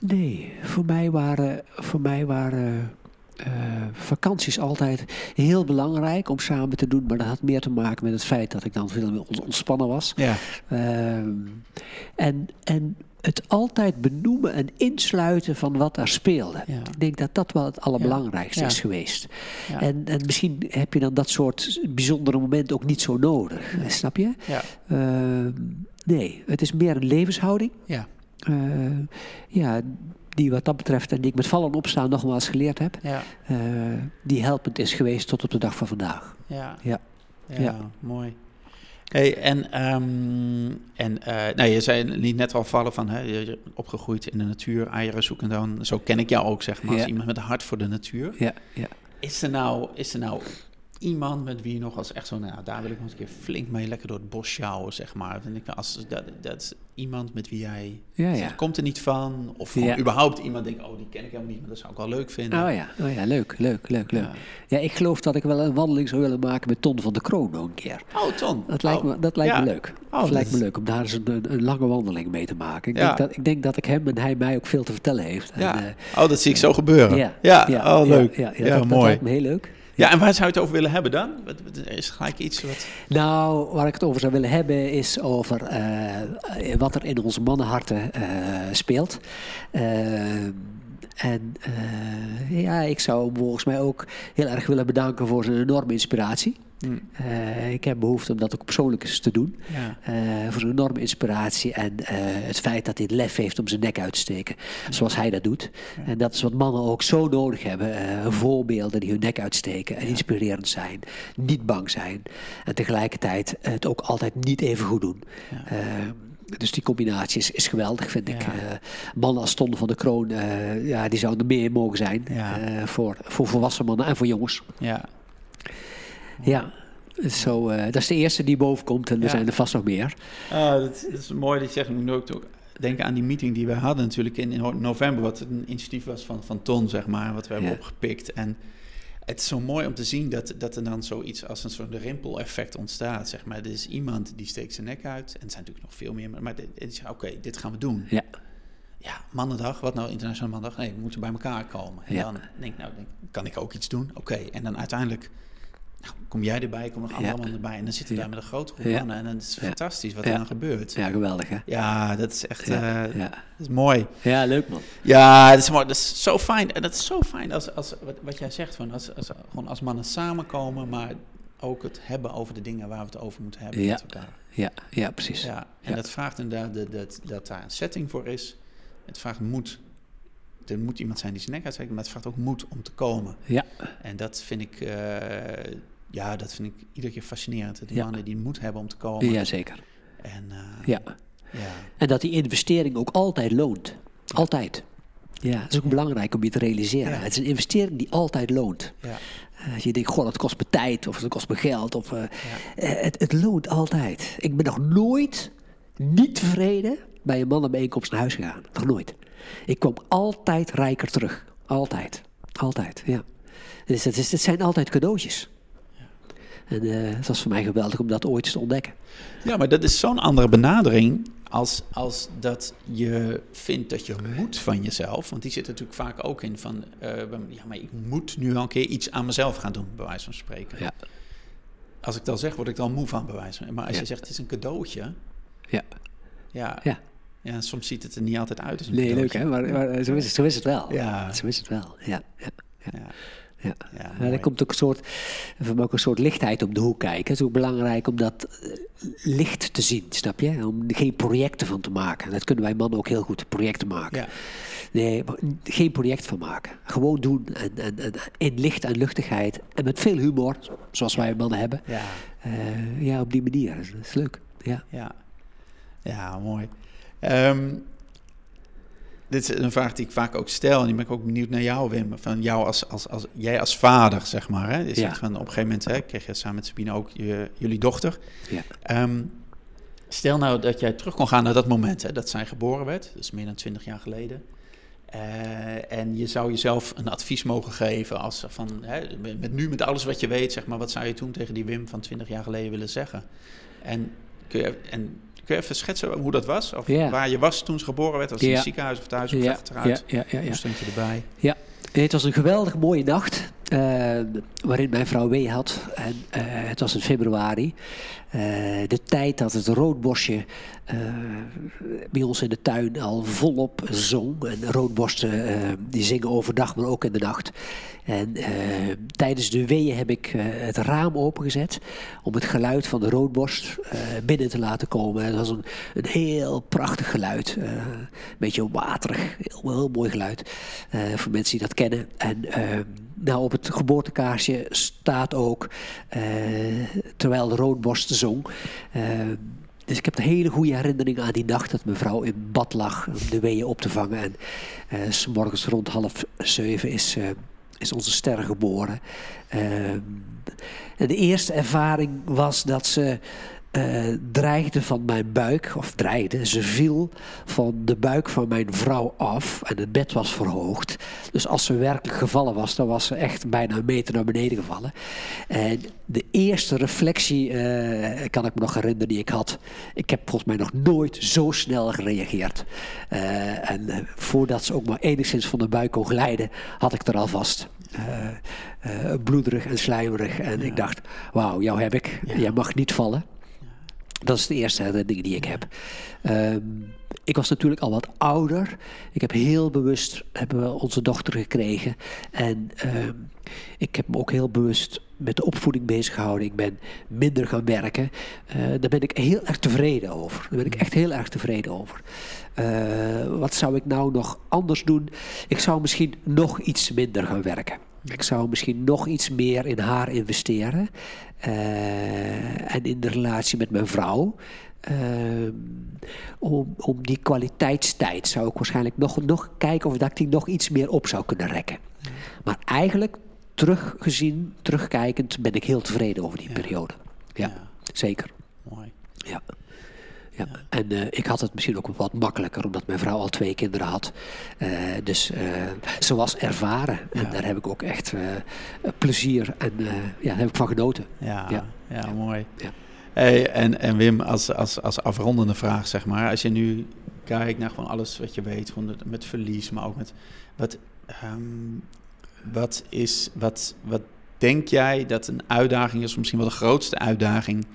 Nee, voor mij waren, voor mij waren eh, vakanties altijd heel belangrijk om samen te doen. Maar dat had meer te maken met het feit dat ik dan veel meer ont- ontspannen was. Ja. Ehm, en, en het altijd benoemen en insluiten van wat daar speelde. Ja. Ik denk dat dat wel het allerbelangrijkste Ja. is geweest. Ja. En, en misschien heb je dan dat soort bijzondere momenten ook niet zo nodig. Snap je? Ehm, nee, het is meer een levenshouding. Ja. Eh, ja, die wat dat betreft en die ik met vallen en opstaan nogmaals geleerd heb. Ja. eh, die helpend is geweest tot op de dag van vandaag. Ja. Ja. Ja, Ja. mooi. Hey, en ehm, en eh, nou, je zei niet net al vallen van hè, je opgegroeid in de natuur, eieren zoeken dan. Zo ken ik jou ook, zeg maar, als Ja. iemand met een hart voor de natuur. Ja, ja. Is er nou, is er nou iemand met wie je nog als echt zo, nou, daar wil ik nog eens een keer flink mee lekker door het bos sjouwen, zeg maar. Ik, als, dat, dat is iemand met wie jij, Ja, komt er niet van, of Ja. überhaupt iemand denkt, oh, die ken ik helemaal niet, maar dat zou ik wel leuk vinden. Oh ja, oh ja, leuk, leuk, leuk, leuk. Ja. Ik geloof dat ik wel een wandeling zou willen maken met Ton van de Kroon nog een keer. Oh, Ton. Dat lijkt, Oh. me, dat lijkt me leuk. Oh, dat lijkt dat me leuk om daar eens een, een, een lange wandeling mee te maken. Ik, denk dat, ik denk dat ik hem en hij mij ook veel te vertellen heeft. En, Ja. eh, oh, dat zie ik zo gebeuren. ja, Ja, oh, leuk. Ja, dat, dat mooi. lijkt me heel leuk. Ja, en waar zou je het over willen hebben dan? Is gelijk iets wat... Nou, waar ik het over zou willen hebben is over eh, wat er in onze mannenharten eh, speelt. Eh, en ja, ik zou hem volgens mij ook heel erg willen bedanken voor zijn enorme inspiratie. Hm, Eh, ik heb behoefte om dat ook persoonlijk eens te doen. Ja. Eh, voor zijn enorme inspiratie en eh, het feit dat hij het lef heeft om zijn nek uit te steken. Zoals hij dat doet. En dat is wat mannen ook zo nodig hebben. voorbeelden die hun nek uitsteken en inspirerend zijn. Niet bang zijn. En tegelijkertijd het ook altijd niet even goed doen. Dus die combinatie is, is geweldig, vind ik. Mannen als Ton van de Kroon, ja, die zouden er meer mogen zijn. Voor, voor volwassen mannen en voor jongens. Ja. Ja, zo, eh, dat is de eerste die boven komt en er Ja. zijn er vast nog meer. Ah, dat, dat is mooi dat je zegt. Ik moet ook denken aan die meeting die we hadden natuurlijk in, in november. Wat een initiatief was van, van Ton, zeg maar. Wat we hebben Ja. opgepikt. En het is zo mooi om te zien dat, dat er dan zoiets als een soort rimpel-effect ontstaat, zeg maar. Er is iemand die steekt zijn nek uit. En er zijn natuurlijk nog veel meer. Maar, maar oké, dit gaan we doen. Ja. Ja, mannendag. Wat nou internationale mannendag? Nee, we moeten bij elkaar komen. En Ja. dan denk ik, nou, denk, kan ik ook iets doen? Oké. En dan uiteindelijk... Nou, kom jij erbij, kom nog andere Ja. mannen erbij. En dan zitten we daar met een grote groep mannen. En dan is fantastisch wat er dan gebeurt. Ja, geweldig hè? Ja, dat is echt eh, dat is mooi. ja leuk man. Ja, dat is mooi. Dat is zo fijn. En dat is zo fijn als, als wat, wat jij zegt, van als, als, gewoon als mannen samenkomen, maar ook het hebben over de dingen waar we het over moeten hebben Ja. met elkaar. Ja, ja precies. Ja, en Ja. dat vraagt inderdaad dat, dat, dat daar een setting voor is. Het vraagt moed. Er moet iemand zijn die zijn nek uitsteekt, maar het vraagt ook moed om te komen. Ja, En dat vind ik, eh, ja, dat vind ik iedere keer fascinerend. Die Ja. mannen die moed hebben om te komen. ja zeker. En, eh, Ja. ja. En dat die investering ook altijd loont. Altijd. Ja, dat is ook belangrijk om je te realiseren. Ja. Het is een investering die altijd loont. Ja. Eh, Als je denkt, goh, dat kost me tijd of dat kost me geld. Of, eh, het, het loont altijd. Ik ben nog nooit niet tevreden bij een mannenbijeenkomst naar huis gegaan. Nog nooit. Ik kwam altijd rijker terug. Altijd. Altijd, ja. Dus het, is, het zijn altijd cadeautjes. En eh, het was voor mij geweldig om dat ooit te ontdekken. Ja, maar dat is zo'n andere benadering als, als dat je vindt dat je moet van jezelf. Want die zit natuurlijk vaak ook in van, eh, ja, maar ik moet nu wel een keer iets aan mezelf gaan doen, bij wijze van spreken. Ja. Als ik dat zeg, word ik dan moe van, bij wijze van Maar als Ja. je zegt, het is een cadeautje, Ja. ja, Ja. ja, soms ziet het er niet altijd uit als een Nee, leuk hè, maar, maar zo, is het, zo is het wel. Ja. Zo is het wel, ja. ja, ja. Ja. Er komt ook een soort, mij ook een soort lichtheid om de hoek kijken. Het is ook belangrijk om dat eh, licht te zien, snap je? Om geen projecten van te maken. Dat kunnen wij mannen ook heel goed, projecten maken. Ja. Nee, geen project van maken. Gewoon doen en, en, en in licht en luchtigheid. En met veel humor, zoals wij mannen hebben. Ja, Eh, ja, op die manier. Dat is leuk. Ja. ja. Ja, mooi. Ehm, dit is een vraag die ik vaak ook stel. En die ben ik ook benieuwd naar jou, Wim. Van jou als, als, als, jij als vader, zeg maar. Hè? Je zegt Ja. van, op een gegeven moment hè, kreeg je samen met Sabine ook je, jullie dochter. Ja. Ehm, stel nou dat jij terug kon gaan naar dat moment hè, dat zij geboren werd. Dat is meer dan twintig jaar geleden. Eh, en je zou jezelf een advies mogen geven als van, hè, met, met nu met alles wat je weet, zeg maar, wat zou je toen tegen die Wim van 20 jaar geleden willen zeggen? En kun je, en kun je even schetsen hoe dat was? Of waar je was toen ze geboren werd? Was het in het ziekenhuis of thuis? Of Ja, eruit? ja, ja, ja, ja. Hoe stond je erbij? Ja, het was een geweldig mooie nacht. eh, waarin mijn vrouw wee had. En eh, het was in februari. Eh, de tijd dat het roodborstje eh, bij ons in de tuin al volop zong. En roodborsten eh, die zingen overdag, maar ook in de nacht. En eh, tijdens de weeën heb ik eh, het raam opengezet om het geluid van de roodborst eh, binnen te laten komen. Het was een, heel prachtig geluid. eh, een beetje waterig, heel, heel mooi geluid. eh, voor mensen die dat kennen. En eh, nou, op het geboortekaarsje staat ook, eh, terwijl de roodborst zong... eh, dus ik heb een hele goede herinnering aan die nacht dat mijn vrouw in bad lag om de weeën op te vangen. En eh, s morgens rond half zeven is, eh, is onze ster geboren. Ehm, en de eerste ervaring was dat ze eh, dreigde van mijn buik, of dreigde, ze viel van de buik van mijn vrouw af en het bed was verhoogd. Dus als ze werkelijk gevallen was, dan was ze echt bijna een meter naar beneden gevallen. En de eerste reflectie, eh, kan ik me nog herinneren, die ik had. Ik heb volgens mij nog nooit zo snel gereageerd. Eh, en voordat ze ook maar enigszins van de buik kon glijden, had ik er al vast. Bloederig en slijmerig. En ik dacht, wauw, jou heb ik. Jij mag niet vallen. Dat is de eerste herinnering die ik heb. Ehm, ik was natuurlijk al wat ouder. Ik heb heel bewust hebben we onze dochter gekregen. En ehm, ik heb me ook heel bewust met de opvoeding bezig gehouden. Ik ben minder gaan werken. Eh, daar ben ik heel erg tevreden over. Daar ben ik echt heel erg tevreden over. Eh, wat zou ik nou nog anders doen? Ik zou misschien nog iets minder gaan werken. Ik zou misschien nog iets meer in haar investeren. Eh, en in de relatie met mijn vrouw. Ehm, om, om die kwaliteitstijd zou ik waarschijnlijk nog, nog kijken of dat ik die nog iets meer op zou kunnen rekken. Maar eigenlijk, teruggezien, terugkijkend, ben ik heel tevreden over die periode. Ja, Ja. zeker. Mooi. Ja. Ja. En eh, ik had het misschien ook wat makkelijker, omdat mijn vrouw al twee kinderen had. Eh, dus eh, ze was ervaren. En daar heb ik ook echt plezier en ja, daar heb ik van genoten. Ja, ja. Ja. mooi. Ja. Hey, en, en Wim, als, als, als afrondende vraag, zeg maar. Als je nu kijkt naar gewoon alles wat je weet, gewoon met- verlies, maar ook met... Wat, ehm, wat, is, wat, wat denk jij dat een uitdaging is, of misschien wel de grootste uitdaging...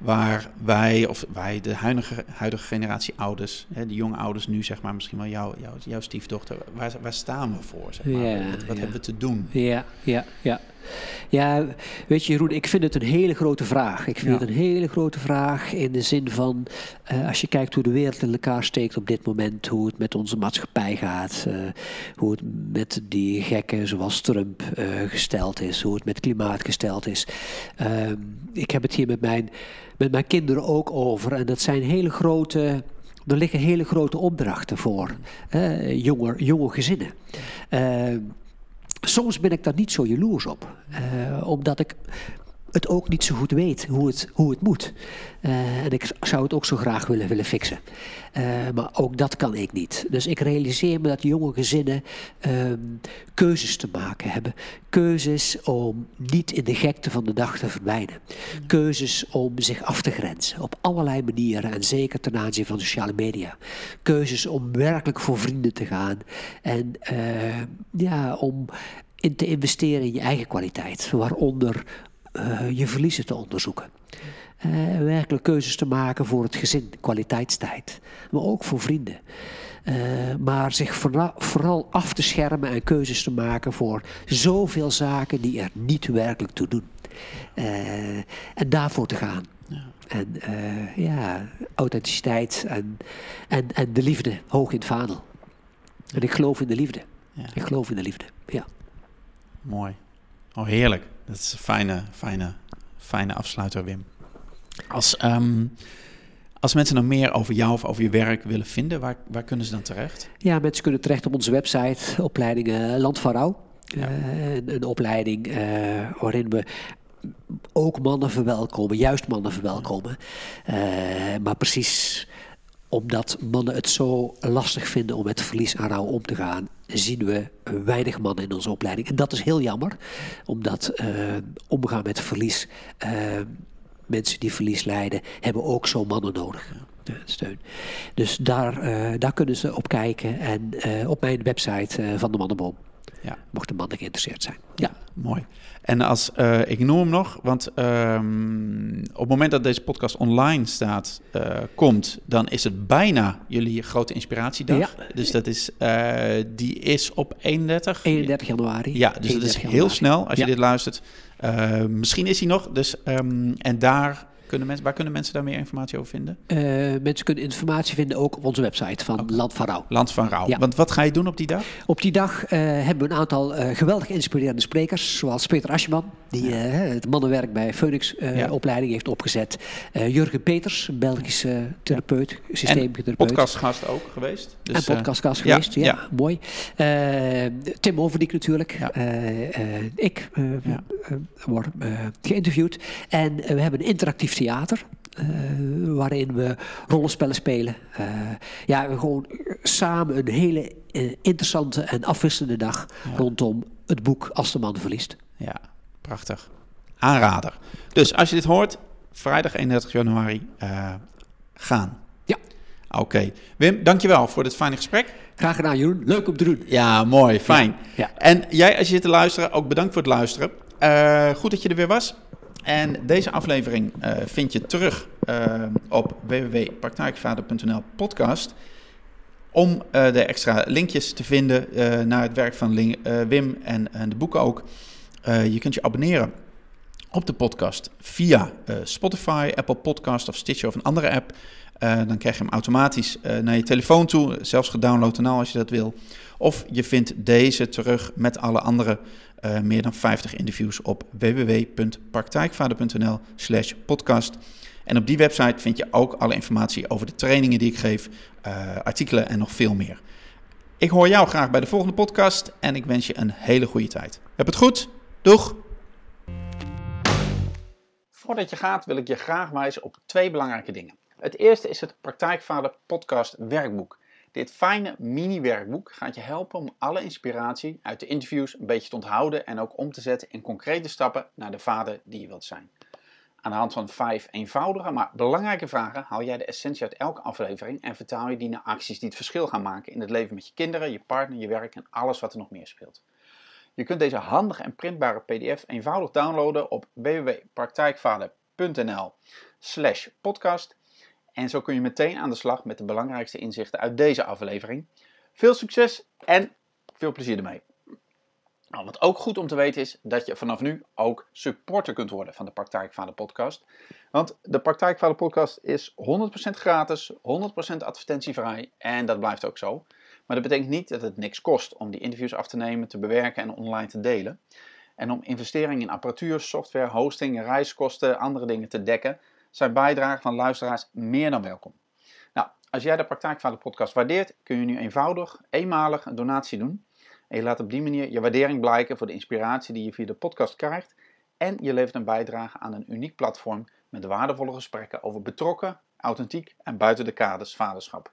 waar wij, of wij, de huidige, huidige generatie ouders... Hè, de jonge ouders nu, zeg maar, misschien wel jouw jouw jouw stiefdochter... Waar, waar staan we voor, zeg maar? Ja, wat wat ja. hebben we te doen? Ja, ja, ja. Ja, weet je Jeroen, ik vind het een hele grote vraag. Ik vind Ja. het een hele grote vraag in de zin van... eh, als je kijkt hoe de wereld in elkaar steekt op dit moment... hoe het met onze maatschappij gaat... eh, hoe het met die gekken zoals Trump eh, gesteld is... hoe het met klimaat gesteld is. Ehm, ik heb het hier met mijn, met mijn kinderen ook over. En dat zijn hele grote... Er liggen hele grote opdrachten voor jonge, jonge gezinnen. Soms ben ik daar niet zo jaloers op. eh, omdat ik het ook niet zo goed weet hoe het, hoe het moet. Eh, en ik zou het ook zo graag willen, willen fixen. Eh, maar ook dat kan ik niet. Dus ik realiseer me dat jonge gezinnen ehm, keuzes te maken hebben. Keuzes om niet in de gekte van de dag te verdwijnen. Keuzes om zich af te grenzen op allerlei manieren. En zeker ten aanzien van sociale media. Keuzes om werkelijk voor vrienden te gaan. En eh, ja, om in te investeren in je eigen kwaliteit. Waaronder eh, je verliezen te onderzoeken. Eh, werkelijk keuzes te maken voor het gezin, kwaliteitstijd. Maar ook voor vrienden. Eh, maar zich vooral, vooral af te schermen en keuzes te maken voor zoveel zaken die er niet werkelijk toe doen. En daarvoor te gaan. En eh, ja, authenticiteit en, en, en de liefde hoog in het vaandel. En ik geloof in de liefde. Ja. Ik geloof in de liefde, ja. Mooi. Oh, heerlijk. Dat is een fijne, fijne, fijne afsluiter, Wim. Als, ehm, als mensen nog meer over jou of over je werk willen vinden, waar, waar kunnen ze dan terecht? Ja, mensen kunnen terecht op onze website, opleiding eh, Land van Rouw. Ja. Eh, een, een opleiding eh, waarin we ook mannen verwelkomen, juist mannen verwelkomen. Eh, maar precies omdat mannen het zo lastig vinden om met verlies en rouw om te gaan, zien we weinig mannen in onze opleiding. En dat is heel jammer, omdat eh, omgaan met verlies, eh, mensen die verlies lijden, hebben ook zo mannen nodig. De steun. Dus daar, eh, daar kunnen ze op kijken en eh, op mijn website eh, van de Mannenboom, Ja, mochten mannen geïnteresseerd zijn. Ja. mooi. En als, eh, ik noem hem nog, want ehm, op het moment dat deze podcast online staat, eh, komt, dan is het bijna jullie grote inspiratiedag. Ja. Dus dat is, eh, die is op 31. 31 januari. Ja, dus dat is 31 heel januari. snel als je Ja. dit luistert. Misschien is hij nog. Dus, ehm, en daar kunnen mensen, waar kunnen mensen daar meer informatie over vinden? Eh, mensen kunnen informatie vinden ook op onze website van Land van Rouw. Land van Rouw. Ja. Want wat ga je doen op die dag? Op die dag eh, hebben we een aantal eh, geweldig inspirerende sprekers, zoals Peter Aschman, die het mannenwerk bij Phoenix Ja. opleiding heeft opgezet. Jurgen Peters, Belgische therapeut, systeemtherapeut. Podcastgast ook geweest. Dus, en podcastgast geweest, ja, mooi. Tim Overdiek natuurlijk. Ja. Ik word geïnterviewd. En we hebben een interactief theater. eh, waarin we rollenspellen spelen. Eh, ja, gewoon samen een hele eh, interessante en afwisselende dag rondom het boek Als de man verliest. ja, prachtig. Aanrader. Dus als je dit hoort, vrijdag 31 januari, gaan. Ja, Oké. Wim, dankjewel voor dit fijne gesprek. graag gedaan Jeroen. Leuk om te doen. Ja, mooi, fijn. ja. En jij, als je zit te luisteren, ook bedankt voor het luisteren. Goed dat je er weer was. En deze aflevering eh, vind je terug eh, op www.praktijkvader.nl podcast. Om eh, de extra linkjes te vinden naar het werk van Wim en, en de boeken ook. Je kunt je abonneren op de podcast via Spotify, Apple Podcast of Stitcher of een andere app. Eh, dan krijg je hem automatisch eh, naar je telefoon toe, zelfs gedownload en al als je dat wil. Of je vindt deze terug met alle andere eh, meer dan 50 interviews op www.praktijkvader.nl slash podcast. En op die website vind je ook alle informatie over de trainingen die ik geef, artikelen en nog veel meer. Ik hoor jou graag bij de volgende podcast en ik wens je een hele goede tijd. Heb het goed? Doeg! Voordat je gaat wil ik je graag wijzen op twee belangrijke dingen. Het eerste is het Praktijkvader Podcast Werkboek. Dit fijne mini-werkboek gaat je helpen om alle inspiratie uit de interviews een beetje te onthouden en ook om te zetten in concrete stappen naar de vader die je wilt zijn. Aan de hand van vijf eenvoudige maar belangrijke vragen haal jij de essentie uit elke aflevering en vertaal je die naar acties die het verschil gaan maken in het leven met je kinderen, je partner, je werk en alles wat er nog meer speelt. Je kunt deze handige en printbare PDF eenvoudig downloaden op www.praktijkvader.nl slash podcast. En zo kun je meteen aan de slag met de belangrijkste inzichten uit deze aflevering. Veel succes en veel plezier ermee. Nou, wat ook goed om te weten is dat je vanaf nu ook supporter kunt worden van de Praktijkvader podcast. Want de Praktijkvader podcast is 100% gratis, 100% advertentievrij en dat blijft ook zo. Maar dat betekent niet dat het niks kost om die interviews af te nemen, te bewerken en online te delen. En om investeringen in apparatuur, software, hosting, reiskosten, andere dingen te dekken, zijn bijdragen van luisteraars meer dan welkom. Nou, als jij de Praktijkvader podcast waardeert, kun je nu eenvoudig, eenmalig een donatie doen. En je laat op die manier je waardering blijken voor de inspiratie die je via de podcast krijgt. En je levert een bijdrage aan een uniek platform met waardevolle gesprekken over betrokken, authentiek en buiten de kaders vaderschap.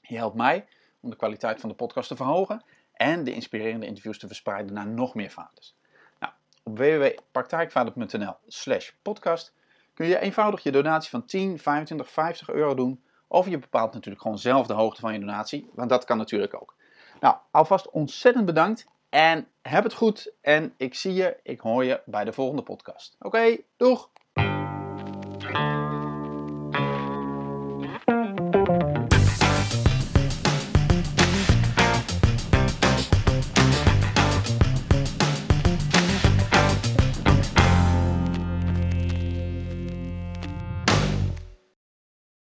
Je helpt mij om de kwaliteit van de podcast te verhogen en de inspirerende interviews te verspreiden naar nog meer vaders. Nou, op www.praktijkvader.nl slash podcast kun je eenvoudig je donatie van 10, 25, 50 euro doen. Of je bepaalt natuurlijk gewoon zelf de hoogte van je donatie, want dat kan natuurlijk ook. Nou, alvast ontzettend bedankt en heb het goed. En ik zie je, ik hoor je bij de volgende podcast. Oké, doeg!